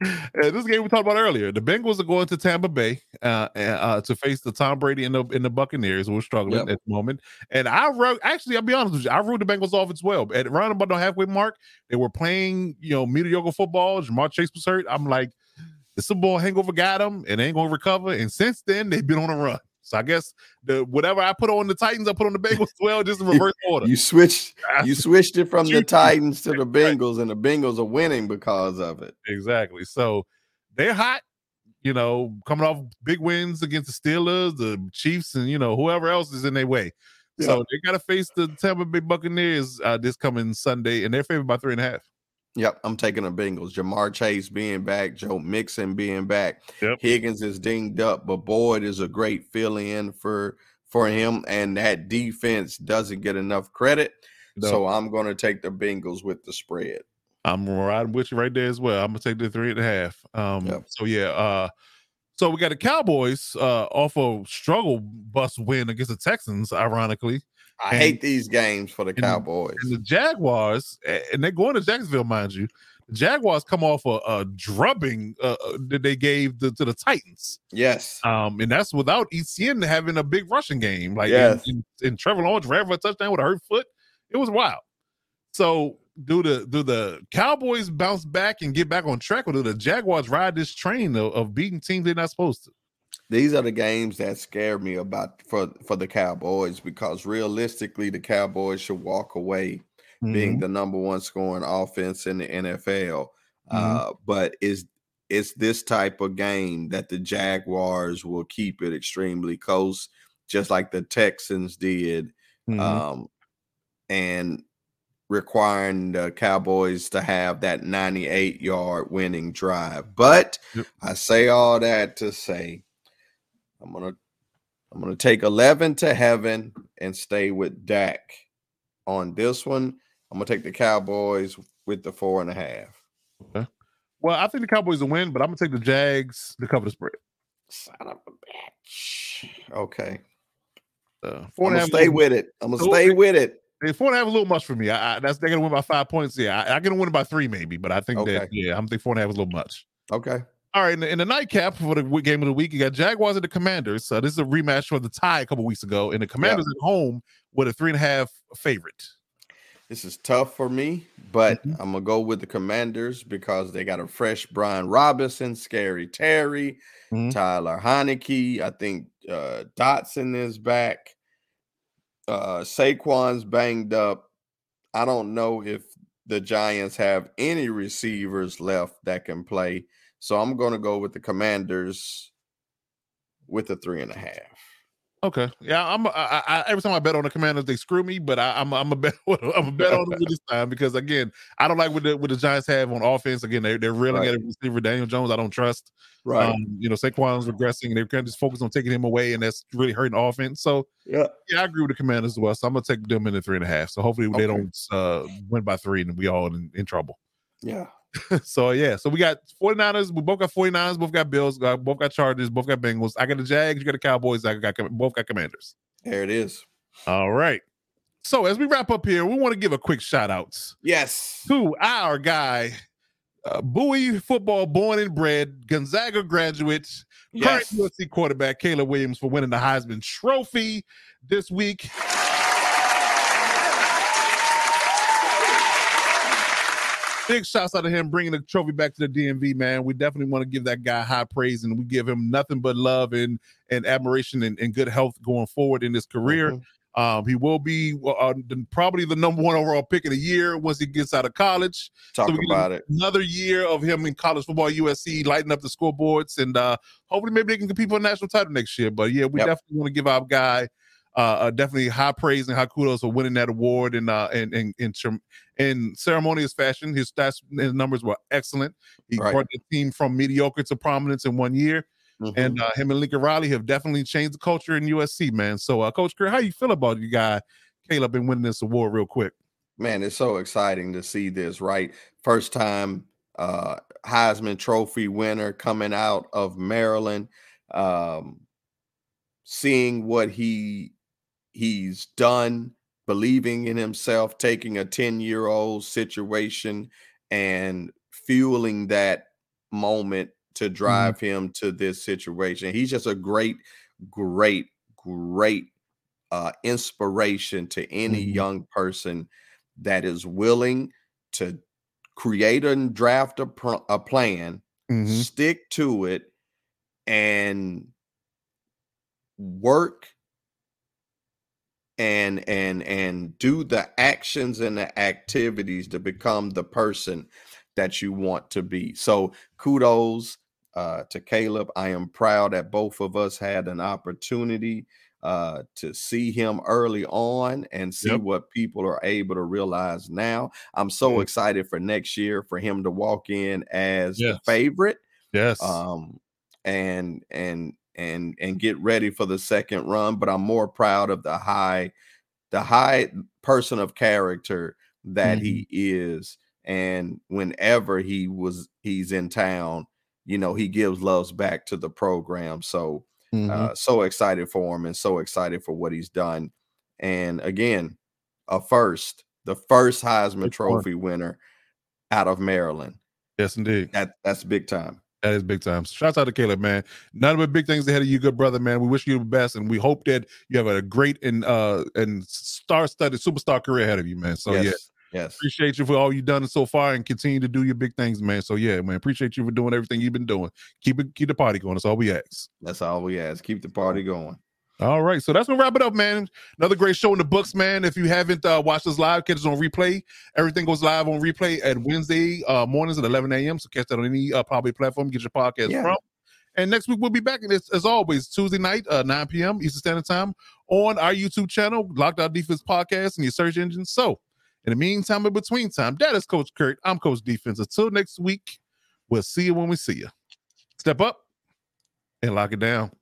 And this game we talked about earlier, the Bengals are going to Tampa Bay uh, uh, to face the Tom Brady and the, and the Buccaneers, who are struggling yep. at the moment. And I wrote, actually, I'll be honest with you, I wrote the Bengals off as well. At around about the halfway mark, they were playing, you know, mediocre football. Ja'Marr Chase was hurt. I'm like, the Super Bowl hangover got them, and they ain't gonna recover. And since then, they've been on a run. So I guess the whatever I put on the Titans, I put on the Bengals as well, just in reverse order. You switched you switched it from the Titans to the Bengals, and the Bengals are winning because of it. Exactly. So they're hot, you know, coming off big wins against the Steelers, the Chiefs, and you know, whoever else is in their way. Yeah. So they gotta face the Tampa Bay Buccaneers uh, this coming Sunday, and they're favored by three and a half. Yep, I'm taking the Bengals. Ja'Marr Chase being back, Joe Mixon being back. Yep. Higgins is dinged up, but Boyd is a great fill in for for him, and that defense doesn't get enough credit. No. So I'm going to take the Bengals with the spread. I'm riding with you right there as well. I'm gonna take the three and a half. Um, yep. so yeah, uh, so we got the Cowboys uh off a struggle bus win against the Texans, ironically. I and, hate these games for the and, Cowboys. And the Jaguars, and they're going to Jacksonville, mind you. The Jaguars come off a, a drubbing uh, uh that they gave the, to the Titans. Yes. Um, and that's without ETN having a big rushing game. Like, yes. and, and Trevor Lawrence ran for a touchdown with a hurt foot. It was wild. So, do the do the Cowboys bounce back and get back on track, or do the Jaguars ride this train of, of beating teams they're not supposed to? These are the games that scare me about for for the Cowboys because realistically the Cowboys should walk away mm-hmm. being the number one scoring offense in the NFL. Mm-hmm. Uh, but is it's this type of game that the Jaguars will keep it extremely close, just like the Texans did, mm-hmm. um, and requiring the Cowboys to have that 98 yard winning drive. But yep. I say all that to say I'm gonna I'm gonna take 11 to heaven and stay with Dak on this one. I'm gonna take the Cowboys with the four and a half. Okay. Well, I think the Cowboys will win, but I'm gonna take the Jags to cover the spread. Son of a bitch. Okay. Uh, four I'm gonna stay with it. I'm gonna stay with it. Four and a half a little much for me. I, I that's they're gonna win by five points. Yeah, I, I can win by three maybe, but I think okay. that yeah, I'm think four and a half is a little much. Okay. All right, in the, in the, nightcap for the game of the week, you got Jaguars and the Commanders. So this is a rematch from the tie a couple weeks ago, and the Commanders at home with a three and a half favorite. This is tough for me, but mm-hmm. I'm gonna go with the Commanders because they got a fresh Brian Robinson, Scary Terry, mm-hmm. Taylor Heinicke. I think uh, Dotson is back. Uh, Saquon's banged up. I don't know if the Giants have any receivers left that can play. So I'm going to go with the Commanders with a three and a half. Okay, yeah, I'm. I, I, every time I bet on the Commanders, they screw me. But I, am I'm, I'm a bet. I'm a bet on them this time because again, I don't like what the what the Giants have on offense. Again, they they're reeling right. at a receiver, Daniel Jones. I don't trust. Right. Um, you know, Saquon's regressing. And they're kind of just focused on taking him away, and that's really hurting offense. So yeah, yeah, I agree with the Commanders as well. So I'm gonna take them in the three and a half. So hopefully okay. they don't uh, win by three, and we all in, in trouble. Yeah. so yeah, so we got 49ers. We both got 49ers, both got Bills, both got Chargers, both got Bengals. I got the Jags, you got the Cowboys, I got both got Commanders. There it is. All right. So as we wrap up here, we want to give a quick shout outs. Yes. To our guy, uh, Bowie football born and bred, Gonzaga graduate, yes. current USC quarterback Caleb Williams for winning the Heisman Trophy this week. Big shouts out to him bringing the trophy back to the DMV, man. We definitely want to give that guy high praise and we give him nothing but love and, and admiration and, and good health going forward in his career. Mm-hmm. Um, he will be uh, probably the number one overall pick in a year once he gets out of college. Talk so about it. Another year of him in college football, USC lighting up the scoreboards, and uh, hopefully maybe they can compete for a national title next year. But yeah, we yep. definitely want to give our guy uh, uh, definitely high praise and high kudos for winning that award in uh, in, in in in ceremonious fashion. His stats, his numbers were excellent. He right. brought the team from mediocre to prominence in one year. Mm-hmm. And uh, him and Lincoln Riley have definitely changed the culture in USC, man. So, uh, Coach Kerr, how you feel about you guy Caleb and winning this award real quick? Man, it's so exciting to see this, right? First time uh, Heisman Trophy winner coming out of Maryland. Um, seeing what he he's done, believing in himself, taking a 10-year-old situation and fueling that moment to mm-hmm. drive mm-hmm. him to this situation. He's just a great, great, great uh, inspiration to any mm-hmm. young person that is willing to create and draft a, pr- a plan, mm-hmm. stick to it, and work and and and do the actions and the activities to become the person that you want to be. So kudos uh, to Caleb. I am proud that both of us had an opportunity uh, to see him early on and see yep. what people are able to realize now. I'm so mm-hmm. excited for next year for him to walk in as yes. the favorite. Yes. Um, and and and and get ready for the second run. But I'm more proud of the high, the high person of character that mm-hmm. he is and whenever he was he's in town you know he gives loves back to the program so mm-hmm. uh, so excited for him and so excited for what he's done and again a first the first heisman big trophy winner out of maryland yes indeed that that's big time that is big time. Shouts out to Caleb, man. None but big things ahead of you, good brother, man. We wish you the best, and we hope that you have a great and uh and star-studded superstar career ahead of you, man. So yes. yeah, Yes. Appreciate you for all you've done so far and continue to do your big things, man. So yeah, man. Appreciate you for doing everything you've been doing. Keep it keep the party going. That's all we ask. That's all we ask. Keep the party going. All right, so that's gonna wrap it up, man. Another great show in the books, man. If you haven't uh, watched us live, catch us on replay. Everything goes live on replay at Wednesday uh, mornings at 11 a.m. So catch that on any uh, probably platform. Get your podcast yeah. from. And next week we'll be back, as, as always, Tuesday night, uh, 9 p.m. Eastern Standard Time on our YouTube channel, Lockdown Defense Podcast, and your search engine. So in the meantime, in between time, that is Coach Kurt. I'm Coach Defense. Until next week, we'll see you when we see you. Step up and lock it down.